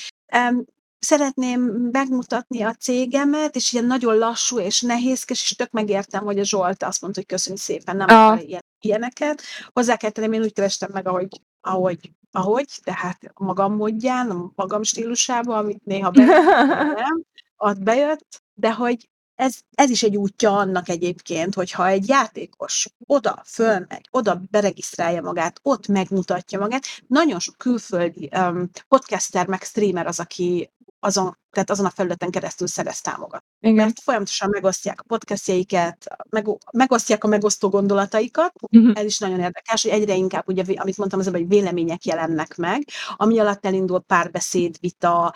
um, szeretném megmutatni a cégemet, és ilyen nagyon lassú és nehézkes, és tök megértem, hogy a Zsolt azt mondta, hogy köszönjük szépen, nem ah. ilyen, ilyeneket. Hozzá kell tennem, én úgy kerestem meg, ahogy, ahogy, ahogy, tehát a magam módján, a magam stílusában, amit néha [LAUGHS] nem, ott bejött, de hogy ez, ez is egy útja annak egyébként, hogyha egy játékos oda fölmegy, oda beregisztrálja magát, ott megmutatja magát, nagyon sok külföldi um, podcaster meg streamer az, aki azon, tehát azon a felületen keresztül szerez támogat. Igen. Mert folyamatosan megosztják a podcastjeiket, meg, megosztják a megosztó gondolataikat, Mhm. ez is nagyon érdekes, hogy egyre inkább, ugye, amit mondtam az hogy vélemények jelennek meg, ami alatt elindul párbeszéd, vita,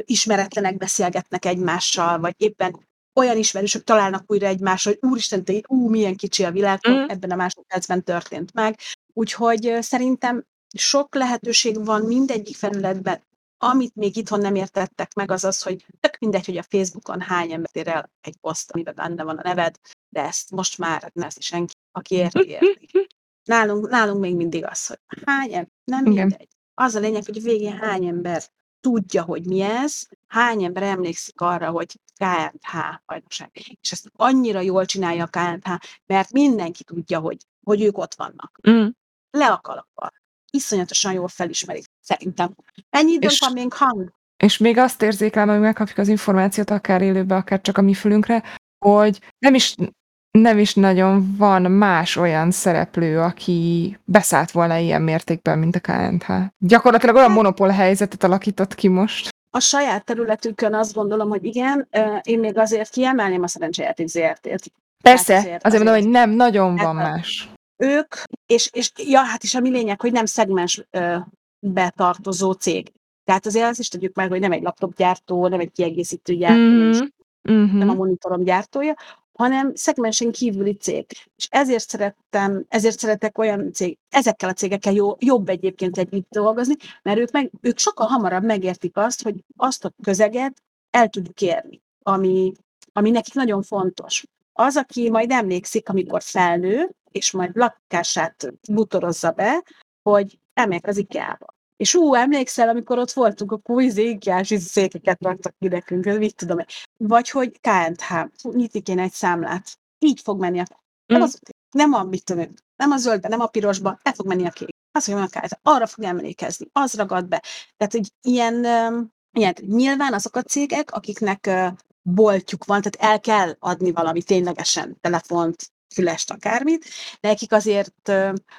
ismeretlenek beszélgetnek egymással, vagy éppen olyan ismerősök találnak újra egymással, hogy úristen, te, ú, milyen kicsi a világ, Mhm. ebben a másodpercben történt meg. Úgyhogy szerintem sok lehetőség van mindegyik felületben, amit még itthon nem értettek meg, az az, hogy tök mindegy, hogy a Facebookon hány ember ér el egy poszt, amiben benne van a neved, de ezt most már nem eszi senki, aki érti, érti. Nálunk, nálunk még mindig az, hogy hány ember, nem Igen. mindegy. Az a lényeg, hogy végén hány ember tudja, hogy mi ez, hány ember emlékszik arra, hogy KNH bajnokság. És ezt annyira jól csinálja a KNH, mert mindenki tudja, hogy, hogy ők ott vannak. Mm. Le a kalappal. Iszonyatosan jól felismerik, szerintem. Ennyi időnk És- van még hang. És még azt érzékelem, hogy megkapjuk az információt akár élőbe, akár csak a mi fülünkre, hogy nem is, nem is nagyon van más olyan szereplő, aki beszállt volna ilyen mértékben, mint a KNH. Gyakorlatilag olyan monopól helyzetet alakított ki most. A saját területükön azt gondolom, hogy igen, én még azért kiemelném a szerencsejáték ZRT-t. Persze, Hát azért- azért mondom, hogy nem nagyon van Hát, más. Ők, és, és ja, hát is a mi lényeg, hogy nem szegmens ö, betartozó cég. Tehát azért azt is tegyük meg, hogy nem egy laptopgyártó, nem egy kiegészítő gyártó, Mm, és nem a mhm. monitorom gyártója, hanem szegmensen kívüli cég. És ezért szerettem, ezért szeretek olyan cég, ezekkel a cégekkel jó, jobb egyébként együtt dolgozni, mert ők, meg, ők sokkal hamarabb megértik azt, hogy azt a közeget el tudjuk érni, ami, ami nekik nagyon fontos. Az, aki majd emlékszik, amikor felnő, és majd lakását butorozza be, hogy elmegyek az IKEA-ba. És ú, emlékszel, amikor ott voltunk, akkor izé IKEA-s székeket raktak ki nekünk, mit tudom én. Vagy hogy KNH, Fú, nyitni kéne egy számlát. Így fog menni a... Nem, Mm. az, nem a, mit tudom én, nem a zöldbe, nem a pirosba, el fog menni a kék. Az, hogy a KNH, arra fog emlékezni, az ragad be. Tehát, hogy ilyen, ilyen nyilván azok a cégek, akiknek boltjuk van, tehát el kell adni valami ténylegesen, telefont, fülest, akármit, nekik azért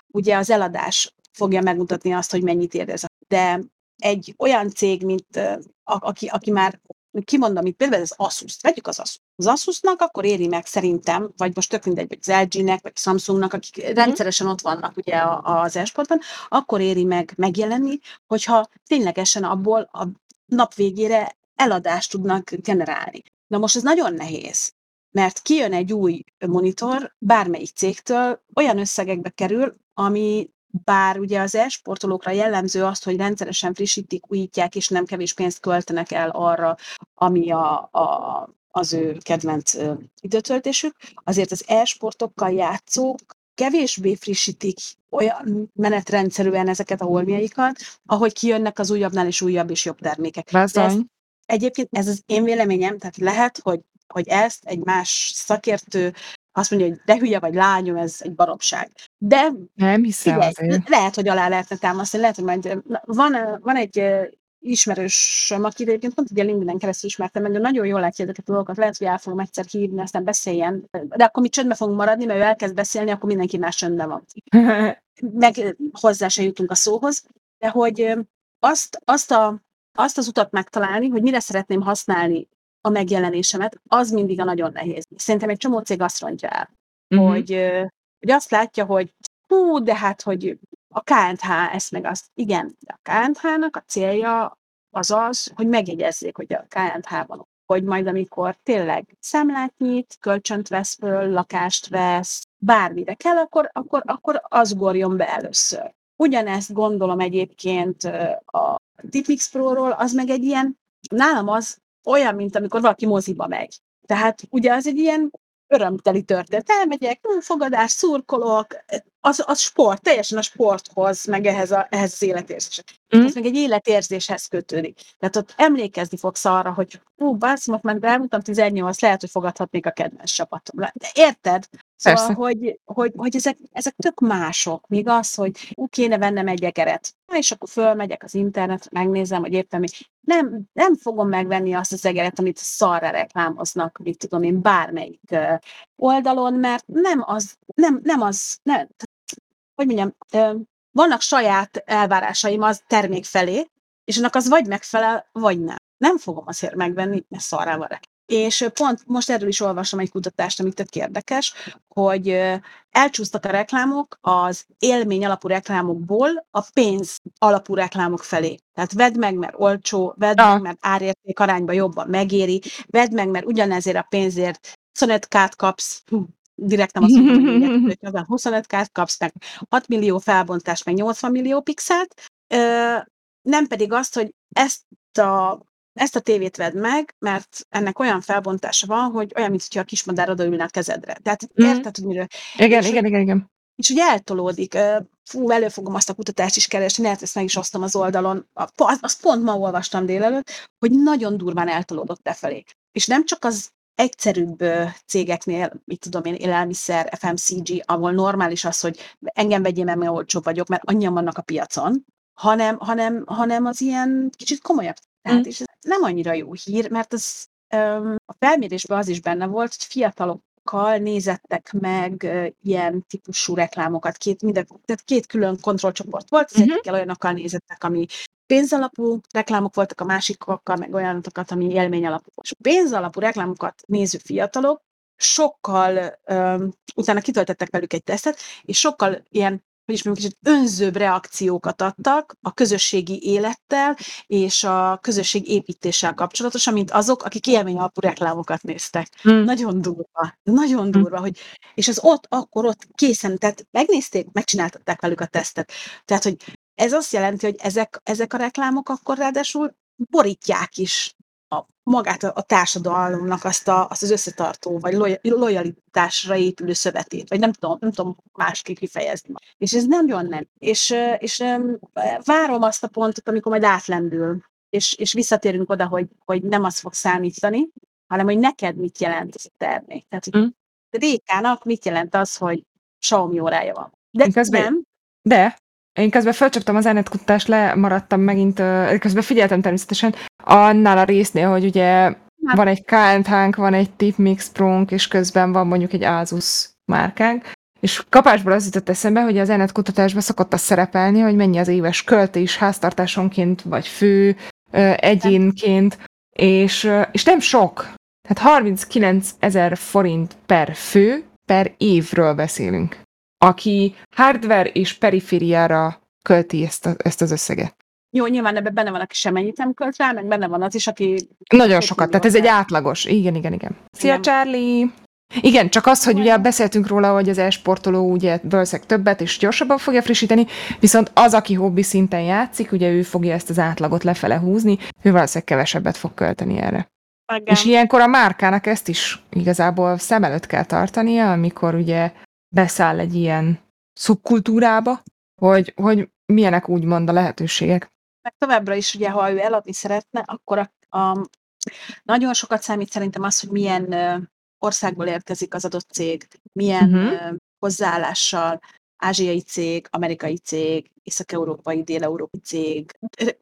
ugye az eladás fogja megmutatni azt, hogy mennyit ér ez. De egy olyan cég, mint aki, aki már kimondom, itt például az Asus, vegyük az Asus. Az Asusnak akkor éri meg szerintem, vagy most tök mindegy, vagy az LG-nek, vagy Samsungnak, akik rendszeresen ott vannak ugye az esportban, akkor éri meg megjelenni, hogyha ténylegesen abból a nap végére eladást tudnak generálni. Na most ez nagyon nehéz, mert kijön egy új monitor bármelyik cégtől, olyan összegekbe kerül, ami bár ugye az e-sportolókra jellemző azt, hogy rendszeresen frissítik, újítják, és nem kevés pénzt költenek el arra, ami a, a, az ő kedvenc időtöltésük, azért az e-sportokkal játszók kevésbé frissítik olyan menetrendszerűen ezeket a holmiaikat, ahogy kijönnek az újabbnál is újabb és jobb termékek. Ez, egyébként ez az én véleményem, tehát lehet, hogy, hogy ezt egy más szakértő azt mondja, hogy de hülye vagy lányom, ez egy baromság. De Nem hiszem Figyelj, azért. lehet, hogy alá lehetne támasztani, lehet, hogy majd van, van egy ismerősöm, aki egyébként pont ugye LinkedIn keresztül ismertem meg, de nagyon jól látja ezeket a dolgokat, lehet, hogy el fogom egyszer hívni, aztán beszéljen, de akkor mi csöndbe fogunk maradni, mert ő elkezd beszélni, akkor mindenki más csöndben van. [LAUGHS] Meg hozzá se jutunk a szóhoz, de hogy azt, azt, a, azt az utat megtalálni, hogy mire szeretném használni a megjelenésemet, az mindig a nagyon nehéz. Szerintem egy csomó cég azt rontja el Mhm. hogy, hogy azt látja, hogy hú, de hát, hogy a KNH ezt meg azt. Igen, de a KNH-nak a célja az az, hogy megjegyezzék, hogy a KNH-ban hogy majd amikor tényleg számlát nyit, kölcsönt vesz föl, lakást vesz, bármire kell, akkor, akkor, akkor az gorjon be először. Ugyanezt gondolom egyébként a Tipmix Pro-ról, az meg egy ilyen, nálam az olyan, mint amikor valaki moziba megy. Tehát ugye az egy ilyen örömteli történet. Elmegyek, ú, fogadás, szurkolok, az, az sport, teljesen a sporthoz, meg ehhez, a, ehhez az életérzéshez. Mm. Ez meg egy életérzéshez kötődik. Tehát ott emlékezni fogsz arra, hogy ú, bászimok, meg elmúltam 18, lehet, hogy fogadhatnék a kedvenc csapatom. De érted? Szóval, Persze. hogy, hogy, hogy ezek, ezek tök mások. Míg az, hogy ú, kéne vennem egy egeret. Na, és akkor fölmegyek az internetre, megnézem, hogy éppen mi. Nem, nem fogom megvenni azt az egeret, amit szarra reklámoznak, mit tudom én, bármelyik oldalon, mert nem az, nem, nem az, nem, hogy mondjam, vannak saját elvárásaim az termék felé, és annak az vagy megfelel, vagy nem. Nem fogom azért megvenni, mert szarrá van. És pont most erről is olvasom egy kutatást, amit tök érdekes, hogy elcsúsztak a reklámok az élmény alapú reklámokból a pénz alapú reklámok felé. Tehát vedd meg, mert olcsó, vedd Ah. meg, mert árérték arányban jobban megéri, vedd meg, mert ugyanezért a pénzért 25 kát kapsz, direkt nem azt mondom, hogy ilyet, hogy azon 25 kát kapsz, meg 6 millió felbontást, meg 80 millió pixelt, nem pedig azt, hogy ezt a ezt a tévét vedd meg, mert ennek olyan felbontása van, hogy olyan, mint hogyha a kismadár odaülne a kezedre. Tehát Mhm. érted, hogy miről? Igen, És igen, igen, igen. És ugye eltolódik. Fú, elő fogom azt a kutatást is keresni, lehet ezt meg is osztom az oldalon. Azt azt pont ma olvastam délelőtt, hogy nagyon durván eltolódott lefelé. És nem csak az egyszerűbb cégeknél, mit tudom én, élelmiszer, FMCG, ahol normális az, hogy engem vegyél, mert olcsóbb vagyok, mert annyian vannak a piacon, hanem, hanem, hanem az ilyen kicsit komolyabb. Tehát, Mm. és nem annyira jó hír, mert az, öm, a felmérésben az is benne volt, hogy fiatalokkal nézettek meg ö, ilyen típusú reklámokat. Két, minden, tehát két külön kontrollcsoport volt, az Mhm. egyikkel olyanokkal nézettek, ami pénzalapú reklámok voltak, a másikokkal meg olyanokat, ami élmény alapú. És pénzalapú reklámokat néző fiatalok sokkal, öm, utána kitöltettek velük egy tesztet, és sokkal ilyen hogy is mondjuk, kicsit önzőbb reakciókat adtak a közösségi élettel és a közösség építéssel kapcsolatosan, mint azok, akik élmény alapú reklámokat néztek. Mm. Nagyon durva, nagyon durva, hogy, és az ott, akkor ott készen, tehát megnézték, megcsináltatták velük a tesztet. Tehát, hogy ez azt jelenti, hogy ezek, ezek a reklámok akkor ráadásul borítják is a, magát a, a társadalomnak azt, a, azt az összetartó, vagy loja- lojalitásra épülő szövetét, vagy nem tudom, nem tudom másképp kifejezni. És ez nem jön nem. És, és várom azt a pontot, amikor majd átlendül, és, és visszatérünk oda, hogy, hogy nem az fog számítani, hanem hogy neked mit jelent ez a termék. Tehát, hogy Mm. Rékának mit jelent az, hogy Xiaomi órája van. De közben- nem, De én közben felcsaptam az elnetkutatást, lemaradtam megint, közben figyeltem természetesen annál a résznél, hogy ugye Hát- van egy KNT-nk, van egy Tipmix Pro-nk, és közben van mondjuk egy Asus márkánk, és kapásból az jutott eszembe, hogy az elnet kutatásban szokott az szerepelni, hogy mennyi az éves költés háztartásonként, vagy fő, egyénként, és, és nem sok. Tehát 39 ezer forint per fő, per évről beszélünk aki hardware és perifériára költi ezt, a, ezt az összeget. jó, nyilván ebben benne van, aki semennyit nem költ rá, meg benne van az is, aki Nagyon sokat, tehát ez egy átlagos. Igen, igen, igen. Szia, Igen. Charlie! Igen, csak az, hogy ugye beszéltünk róla, hogy az e-sportoló ugye valószínűleg többet és gyorsabban fogja frissíteni, viszont az, aki hobbi szinten játszik, ugye ő fogja ezt az átlagot lefele húzni, ő valószínűleg kevesebbet fog költeni erre. Igen. És ilyenkor a márkának ezt is igazából szem előtt kell tartania, amikor ugye beszáll egy ilyen szubkultúrába, hogy, hogy milyenek úgymond a lehetőségek. meg továbbra is, ugye, ha ő eladni szeretne, akkor a, a, nagyon sokat számít szerintem az, hogy milyen országból érkezik az adott cég, milyen Mhm. uh-huh. hozzáállással, ázsiai cég, amerikai cég, észak-európai, dél-európai cég,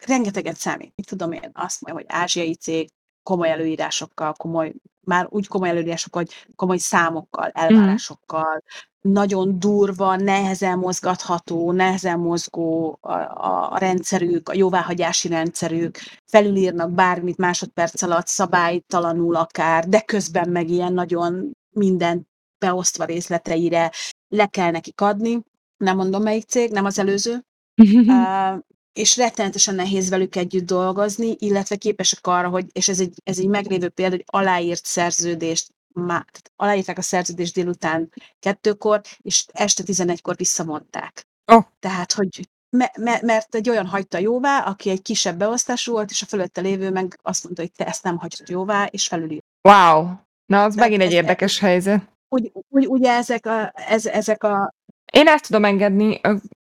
rengeteget számít. Mit tudom én, azt mondja, hogy ázsiai cég, komoly előírásokkal, komoly, már úgy komoly előírásokkal, hogy komoly számokkal, elvárásokkal, nagyon durva, nehezen mozgatható, nehezen mozgó a, a, a rendszerük, a jóváhagyási rendszerük, felülírnak bármit másodperc alatt, szabálytalanul akár, de közben meg ilyen nagyon minden beosztva részleteire le kell nekik adni. Nem mondom melyik cég, nem az előző. [LAUGHS] Uh, és rettenetesen nehéz velük együtt dolgozni, illetve képesek arra, hogy, és ez egy, ez egy meglévő példa, hogy aláírt szerződést, má, aláírták a szerződést délután kettőkor, és este 11-kor visszamondták. Ó. Tehát, hogy me, me, mert egy olyan hagyta jóvá, aki egy kisebb beosztású volt, és a fölötte lévő meg azt mondta, hogy te ezt nem hagytad jóvá, és felülír. Wow! Na, az De megint egy érdekes helyzet. Úgy, úgy, ugye ezek a, ez, ezek a Én ezt tudom engedni,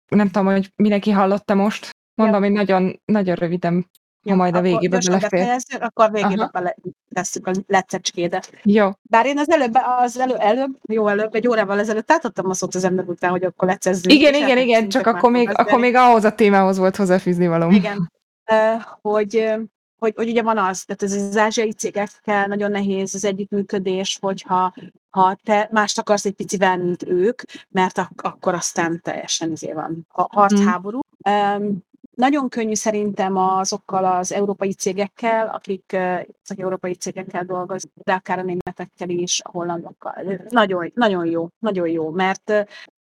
nem tudom, hogy mindenki hallotta most. Mondom, hogy nagyon, nagyon röviden, ha majd a végébe belefér. akkor végébe bele tesszük a leccecskédet. Jó. Bár én az előbb, az elő, előbb, jó előbb, egy órával ezelőtt átadtam a szót az ember után, hogy akkor leccezzünk. Igen, igen, igen, csak akkor még, akkor beszélni. még ahhoz a témához volt hozzáfűzni való. Igen. Ö, hogy, hogy, hogy ugye van az, tehát ez az ázsiai cégekkel nagyon nehéz az együttműködés, hogyha ha te mást akarsz egy picivel, mint ők, mert ak- akkor aztán teljesen izé van a harcháború. Um, nagyon könnyű szerintem azokkal az európai cégekkel, akik az európai cégekkel dolgoznak, de akár a németekkel is, a hollandokkal. Nagyon, nagyon jó, nagyon jó, mert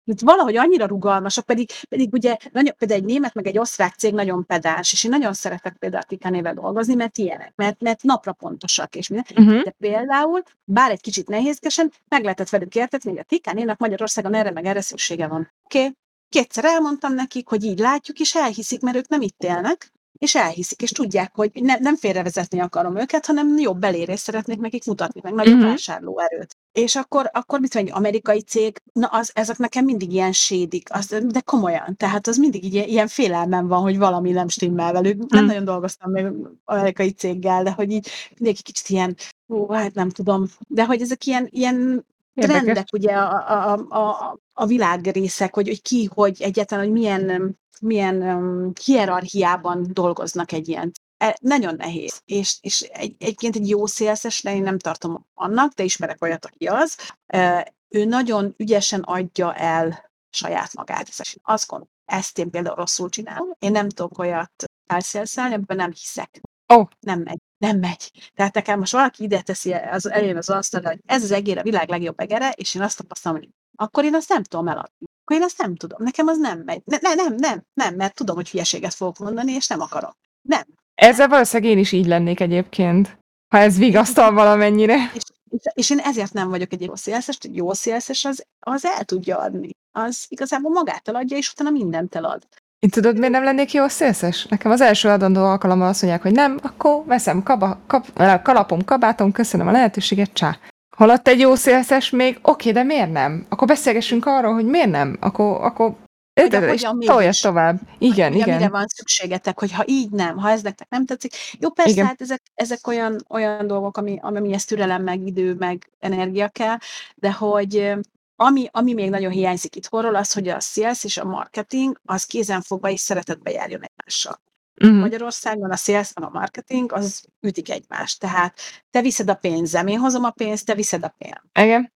itt valahogy annyira rugalmasak, pedig, pedig ugye nagyon, például egy német, meg egy osztrák cég nagyon pedáns, és én nagyon szeretek például a Tikánével dolgozni, mert ilyenek, mert, mert napra pontosak, és minden. Uh-huh. De például, bár egy kicsit nehézkesen, meg lehetett velük értetni, hogy a Tikánének Magyarországon erre meg erre szüksége van. Oké, okay? Kétszer elmondtam nekik, hogy így látjuk, és elhiszik, mert ők nem itt élnek, és elhiszik, és tudják, hogy ne, nem félrevezetni akarom őket, hanem jobb belérést szeretnék nekik mutatni, meg nagyobb uh-huh. vásárlóerőt. És akkor, akkor mit mondja, egy amerikai cég, na az, ezek nekem mindig ilyen sédik, az, de komolyan, tehát az mindig így, ilyen félelmem van, hogy valami nem stimmel velük. Nem Mm. nagyon dolgoztam még amerikai céggel, de hogy így mindenki kicsit ilyen, ó, hát nem tudom, de hogy ezek ilyen, ilyen Érdekes. trendek ugye a, a, a, a, világrészek, hogy, hogy ki, hogy egyáltalán, hogy milyen, milyen um, hierarchiában dolgoznak egy ilyen. E, nagyon nehéz. És, és egy, egyébként egy jó szélszesre én nem tartom annak, de ismerek olyat, aki az. E, ő nagyon ügyesen adja el saját magát. Azt gondolom, ezt én például rosszul csinálom. Én nem tudok olyat elszélszelni, ebben nem hiszek. Ó. Nem megy. Nem megy. Tehát nekem most valaki ide teszi az elém az asztalra, hogy ez az egér a világ legjobb egere, és én azt tapasztalom, hogy akkor én azt nem tudom eladni. Akkor én azt nem tudom. Nekem az nem megy. Ne, ne, nem, nem, nem, mert tudom, hogy hülyeséget fogok mondani, és nem akarom. Nem. Ezzel valószínűleg én is így lennék egyébként, ha ez vigasztal valamennyire. És, és, én ezért nem vagyok egy jó szélszes, egy jó szélszes az, az el tudja adni. Az igazából magát eladja, és utána mindent elad. Én tudod, miért nem lennék jó szélszes? Nekem az első adandó alkalommal azt mondják, hogy nem, akkor veszem kaba, kap, kalapom, kabátom, köszönöm a lehetőséget, csá. Holott egy jó szélszes még, oké, de miért nem? Akkor beszélgessünk arról, hogy miért nem? Akkor, akkor Hogy de, a- és tolja tovább. Igen, mire igen. van szükségetek, hogy ha így nem, ha ez nektek nem tetszik. Jó, persze, Igen. hát ezek, ezek olyan, olyan dolgok, ami, ami ezt türelem, meg idő, meg energia kell, de hogy ami, ami még nagyon hiányzik itthonról, az, hogy a sales és a marketing az kézenfogva és szeretetbe járjon egymással. Mhm. Magyarországon a sales a marketing, az ütik egymást. Tehát te viszed a pénzem, én hozom a pénzt, te viszed a pénzt. Igen.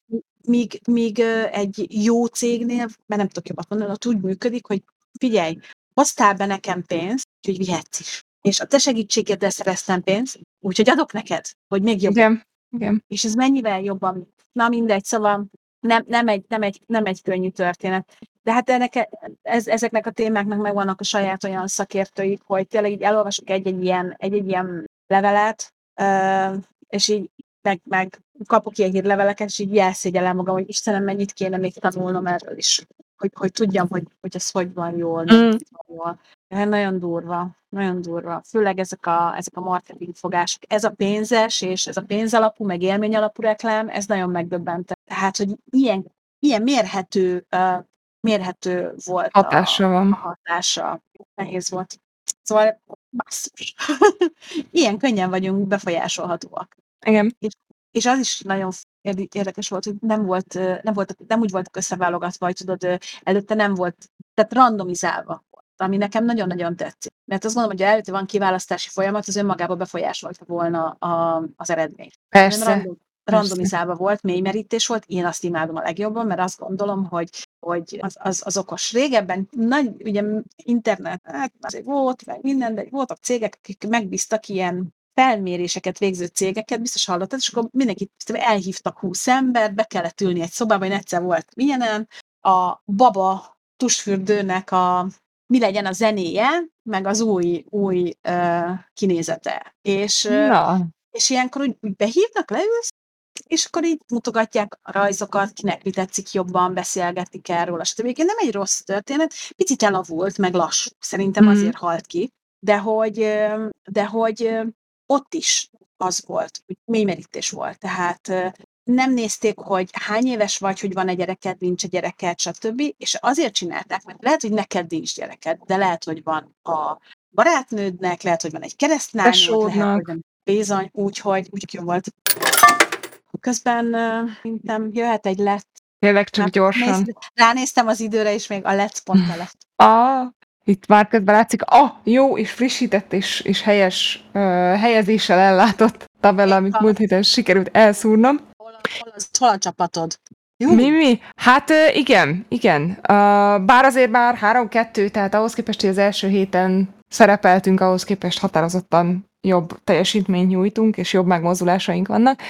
Míg, míg egy jó cégnél, mert nem tudok jobbat mondani, ott úgy működik, hogy figyelj, hoztál be nekem pénzt, úgyhogy vihetsz is. És a te segítségeddel szereztem pénzt, úgyhogy adok neked, hogy még jobb. Igen. Igen. És ez mennyivel jobban, na mindegy, szóval nem, nem, egy, nem, egy, nem egy könnyű történet. De hát ennek, ez, ezeknek a témáknak megvannak a saját olyan szakértőik, hogy tényleg így elolvasok egy-egy ilyen, egy-egy ilyen levelet, és így meg, meg kapok ilyen hírleveleket, és így jelszégyelem magam, hogy Istenem, mennyit kéne még tanulnom erről is, hogy, hogy tudjam, hogy, hogy ez hogy van jól, Mm. van jól. Hát nagyon durva, nagyon durva. Főleg ezek a, ezek a marketing fogások. Ez a pénzes, és ez a pénzalapú, meg élmény alapú reklám, ez nagyon megdöbbentett. Tehát, hogy ilyen, ilyen mérhető, uh, mérhető volt Hatása a, a van. hatása. Nehéz volt. Szóval basszus. [LAUGHS] ilyen könnyen vagyunk befolyásolhatóak. Igen. És az is nagyon érdekes volt, hogy nem, volt, nem, volt, nem úgy voltak összeválogatva, hogy tudod, előtte nem volt, tehát randomizálva volt, ami nekem nagyon-nagyon tetszik. Mert azt gondolom, hogy előtte van kiválasztási folyamat, az önmagában befolyásolta volna a, az eredményt. Nem Persze. Random, randomizálva volt, mélymerítés volt, én azt imádom a legjobban, mert azt gondolom, hogy, hogy az, az, az okos. Régebben nagy, ugye internet, hát azért volt, meg minden, de voltak cégek, akik megbíztak ilyen felméréseket végző cégeket, biztos hallottad, és akkor mindenkit elhívtak 20 embert, be kellett ülni egy szobába, én egyszer volt ilyenen, a baba tusfürdőnek a mi legyen a zenéje, meg az új, új uh, kinézete. És, Na, és ilyenkor úgy, úgy behívnak, leülsz, és akkor így mutogatják a rajzokat, kinek mi tetszik jobban, beszélgetik erről, stb. Egyébként nem egy rossz történet, picit elavult, meg lassú, szerintem Mhm. azért halt ki, de hogy, de hogy ott is az volt, hogy mélymerítés volt, tehát nem nézték, hogy hány éves vagy, hogy van egy gyereked, nincs egy gyereked, stb. És azért csinálták, mert lehet, hogy neked nincs gyereked, de lehet, hogy van a barátnődnek, lehet, hogy van egy keresztlányod, lehet, hogy van bizony, úgyhogy úgy jó volt. Közben szerintem jöhet egy lett. tényleg csak Hát, gyorsan. nézd- ránéztem az időre, és még a lett pont [LAUGHS] a lett. Ah, itt már közben látszik, ah, jó és frissített és, és helyes uh, helyezéssel ellátott tabella, amit múlt héten sikerült elszúrnom. Hol a, hol, az, hol a csapatod? Jó. Mi, mi? Hát igen, igen. Uh, bár azért már 3-2, tehát ahhoz képest, hogy az első héten szerepeltünk, ahhoz képest határozottan jobb teljesítményt nyújtunk, és jobb megmozdulásaink vannak.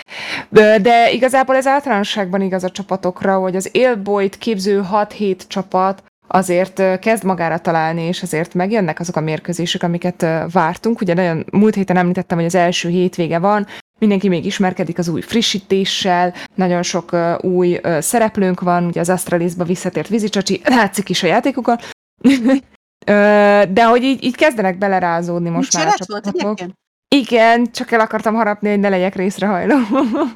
De igazából ez általánosságban igaz a csapatokra, hogy az élbolyt képző 6-7 csapat azért kezd magára találni, és azért megjönnek azok a mérkőzések, amiket vártunk. Ugye nagyon múlt héten említettem, hogy az első hétvége van, mindenki még ismerkedik az új frissítéssel, nagyon sok új szereplőnk van, ugye az Astralisba visszatért Vizicsacsi, látszik is a játékokon, [LAUGHS] uh, de hogy így, így kezdenek belerázódni most Nincs már a csapatok. Igen, csak el akartam harapni, hogy ne legyek részrehajló.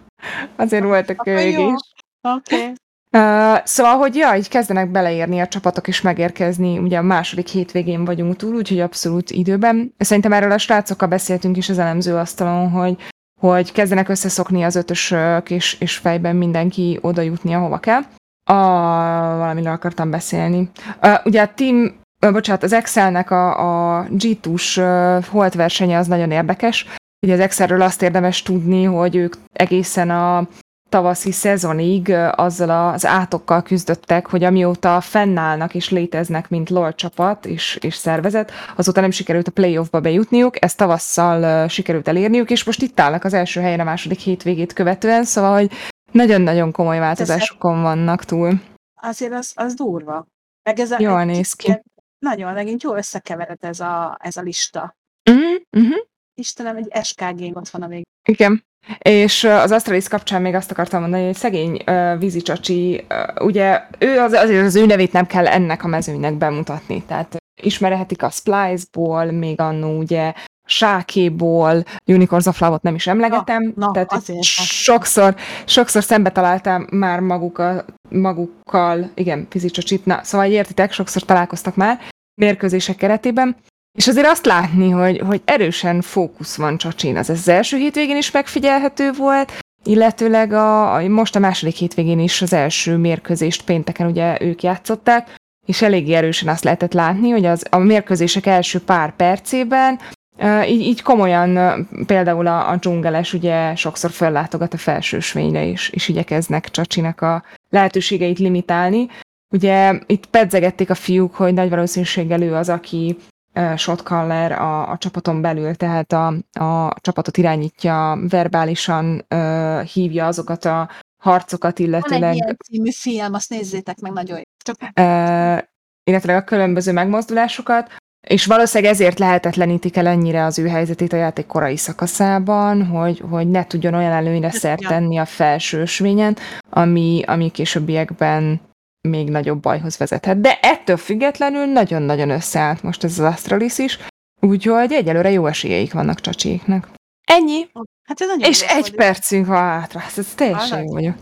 [LAUGHS] Azért volt a Akkor jó. kövégés. Oké. Okay. Uh, szóval, hogy ja, így kezdenek beleérni a csapatok és megérkezni, ugye a második hétvégén vagyunk túl, úgyhogy abszolút időben. Szerintem erről a srácokkal beszéltünk is az elemző asztalon, hogy, hogy kezdenek összeszokni az ötösök, és, és fejben mindenki oda jutni, ahova kell. A, valamiről akartam beszélni. Uh, ugye a team, uh, bocsánat, az Excelnek a, a G2-s uh, holt versenye az nagyon érdekes. Ugye az Excelről azt érdemes tudni, hogy ők egészen a tavaszi szezonig azzal az átokkal küzdöttek, hogy amióta fennállnak és léteznek, mint LOL csapat és, és szervezet, azóta nem sikerült a playoffba bejutniuk, ezt tavasszal sikerült elérniük, és most itt állnak az első helyen a második hétvégét követően, szóval, hogy nagyon-nagyon komoly változásokon vannak túl. Azért az, az durva. Meg ez a, Jól néz ki. Nagyon, megint jól összekevered ez a, ez a lista. Uh-huh. Istenem, egy SKG ott van a még. Igen. És az Astralis kapcsán még azt akartam mondani, hogy szegény uh, vízicsacsi, uh, ugye ő az, azért az ő nevét nem kell ennek a mezőnynek bemutatni, tehát ismerhetik a Splice-ból, még annó ugye Sákéból, Unicorns of Love-ot nem is emlegetem, na, tehát hogy azért. sokszor, sokszor szembe találtam már maguk a, magukkal, igen, vízicsacsit, na, szóval értitek, sokszor találkoztak már mérkőzések keretében, és azért azt látni, hogy, hogy erősen fókusz van Csacsin. Az az első hétvégén is megfigyelhető volt, illetőleg a, a, most a második hétvégén is az első mérkőzést pénteken ugye ők játszották, és eléggé erősen azt lehetett látni, hogy az, a mérkőzések első pár percében így, így komolyan például a, a dzsungeles ugye sokszor fellátogat a felsősvényre, és, és igyekeznek Csacsinak a lehetőségeit limitálni. Ugye itt pedzegették a fiúk, hogy nagy valószínűséggel ő az, aki shotcaller a, a csapaton belül, tehát a, a csapatot irányítja, verbálisan uh, hívja azokat a harcokat, Van egy illetőleg ilyen című film, azt nézzétek meg nagyon jó. Csak uh, illetve a különböző megmozdulásokat, és valószínűleg ezért lehetetlenítik el ennyire az ő helyzetét a játék korai szakaszában, hogy, hogy ne tudjon olyan előnyre szert tenni a felső ösvényen, ami, ami későbbiekben még nagyobb bajhoz vezethet. De ettől függetlenül nagyon-nagyon összeállt most ez az Astralis is, úgyhogy egyelőre jó esélyeik vannak csacséknak. Ennyi, hát ez és egy volt. percünk van hátra, ez teljesen jó vagyok.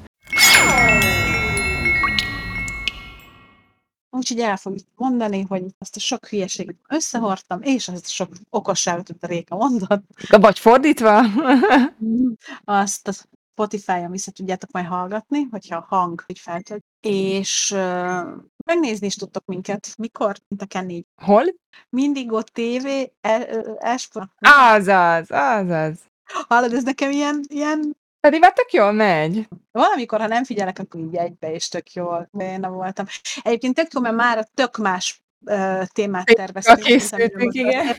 Úgyhogy el fogjuk mondani, hogy azt a sok hülyeséget összehordtam, és azt a sok okosságot, amit a Réka mondott, Vagy fordítva? [LAUGHS] azt Spotify-on vissza tudjátok majd hallgatni, hogyha a hang úgy feltölt. És uh, megnézni is tudtok minket. Mikor? Mint a Kenny. Hol? Mindig ott TV, Esport. Azaz, azaz. Hallod, ez nekem ilyen, ilyen Pedig már tök jól megy. Valamikor, ha nem figyelek, akkor így egybe, és tök jól béna voltam. Egyébként tök jó, mert már tök más uh, témát terveztünk. készültünk, igen.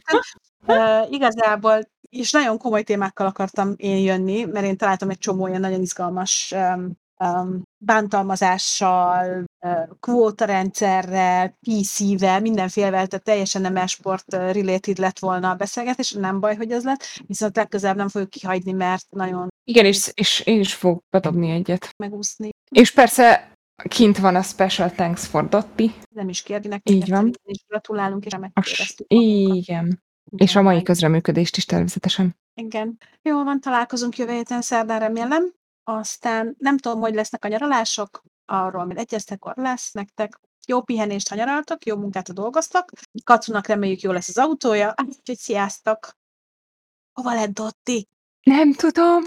Uh, igazából, és nagyon komoly témákkal akartam én jönni, mert én találtam egy csomó ilyen nagyon izgalmas um, um, bántalmazással, uh, kvótarendszerrel, PC-vel, mindenfélevel, tehát teljesen nem esport related lett volna a beszélgetés, nem baj, hogy az lett, viszont legközelebb nem fogjuk kihagyni, mert nagyon Igen, és, és én is fogok bedobni egyet. megúszni. És persze kint van a Special Thanks for Dotti. nem is kérdinek. Így van. És gratulálunk, és magunkat. igen. És a mai közreműködést is természetesen. Igen. Jól van, találkozunk jövő héten szerdán remélem. Aztán nem tudom, hogy lesznek a nyaralások, arról majd egyeztekor lesz nektek. Jó pihenést, ha nyaraltok, jó munkát, ha dolgoztok. Kacunak reméljük jó lesz az autója, úgyhogy sziasztok! Hova lett Dotti? Nem tudom.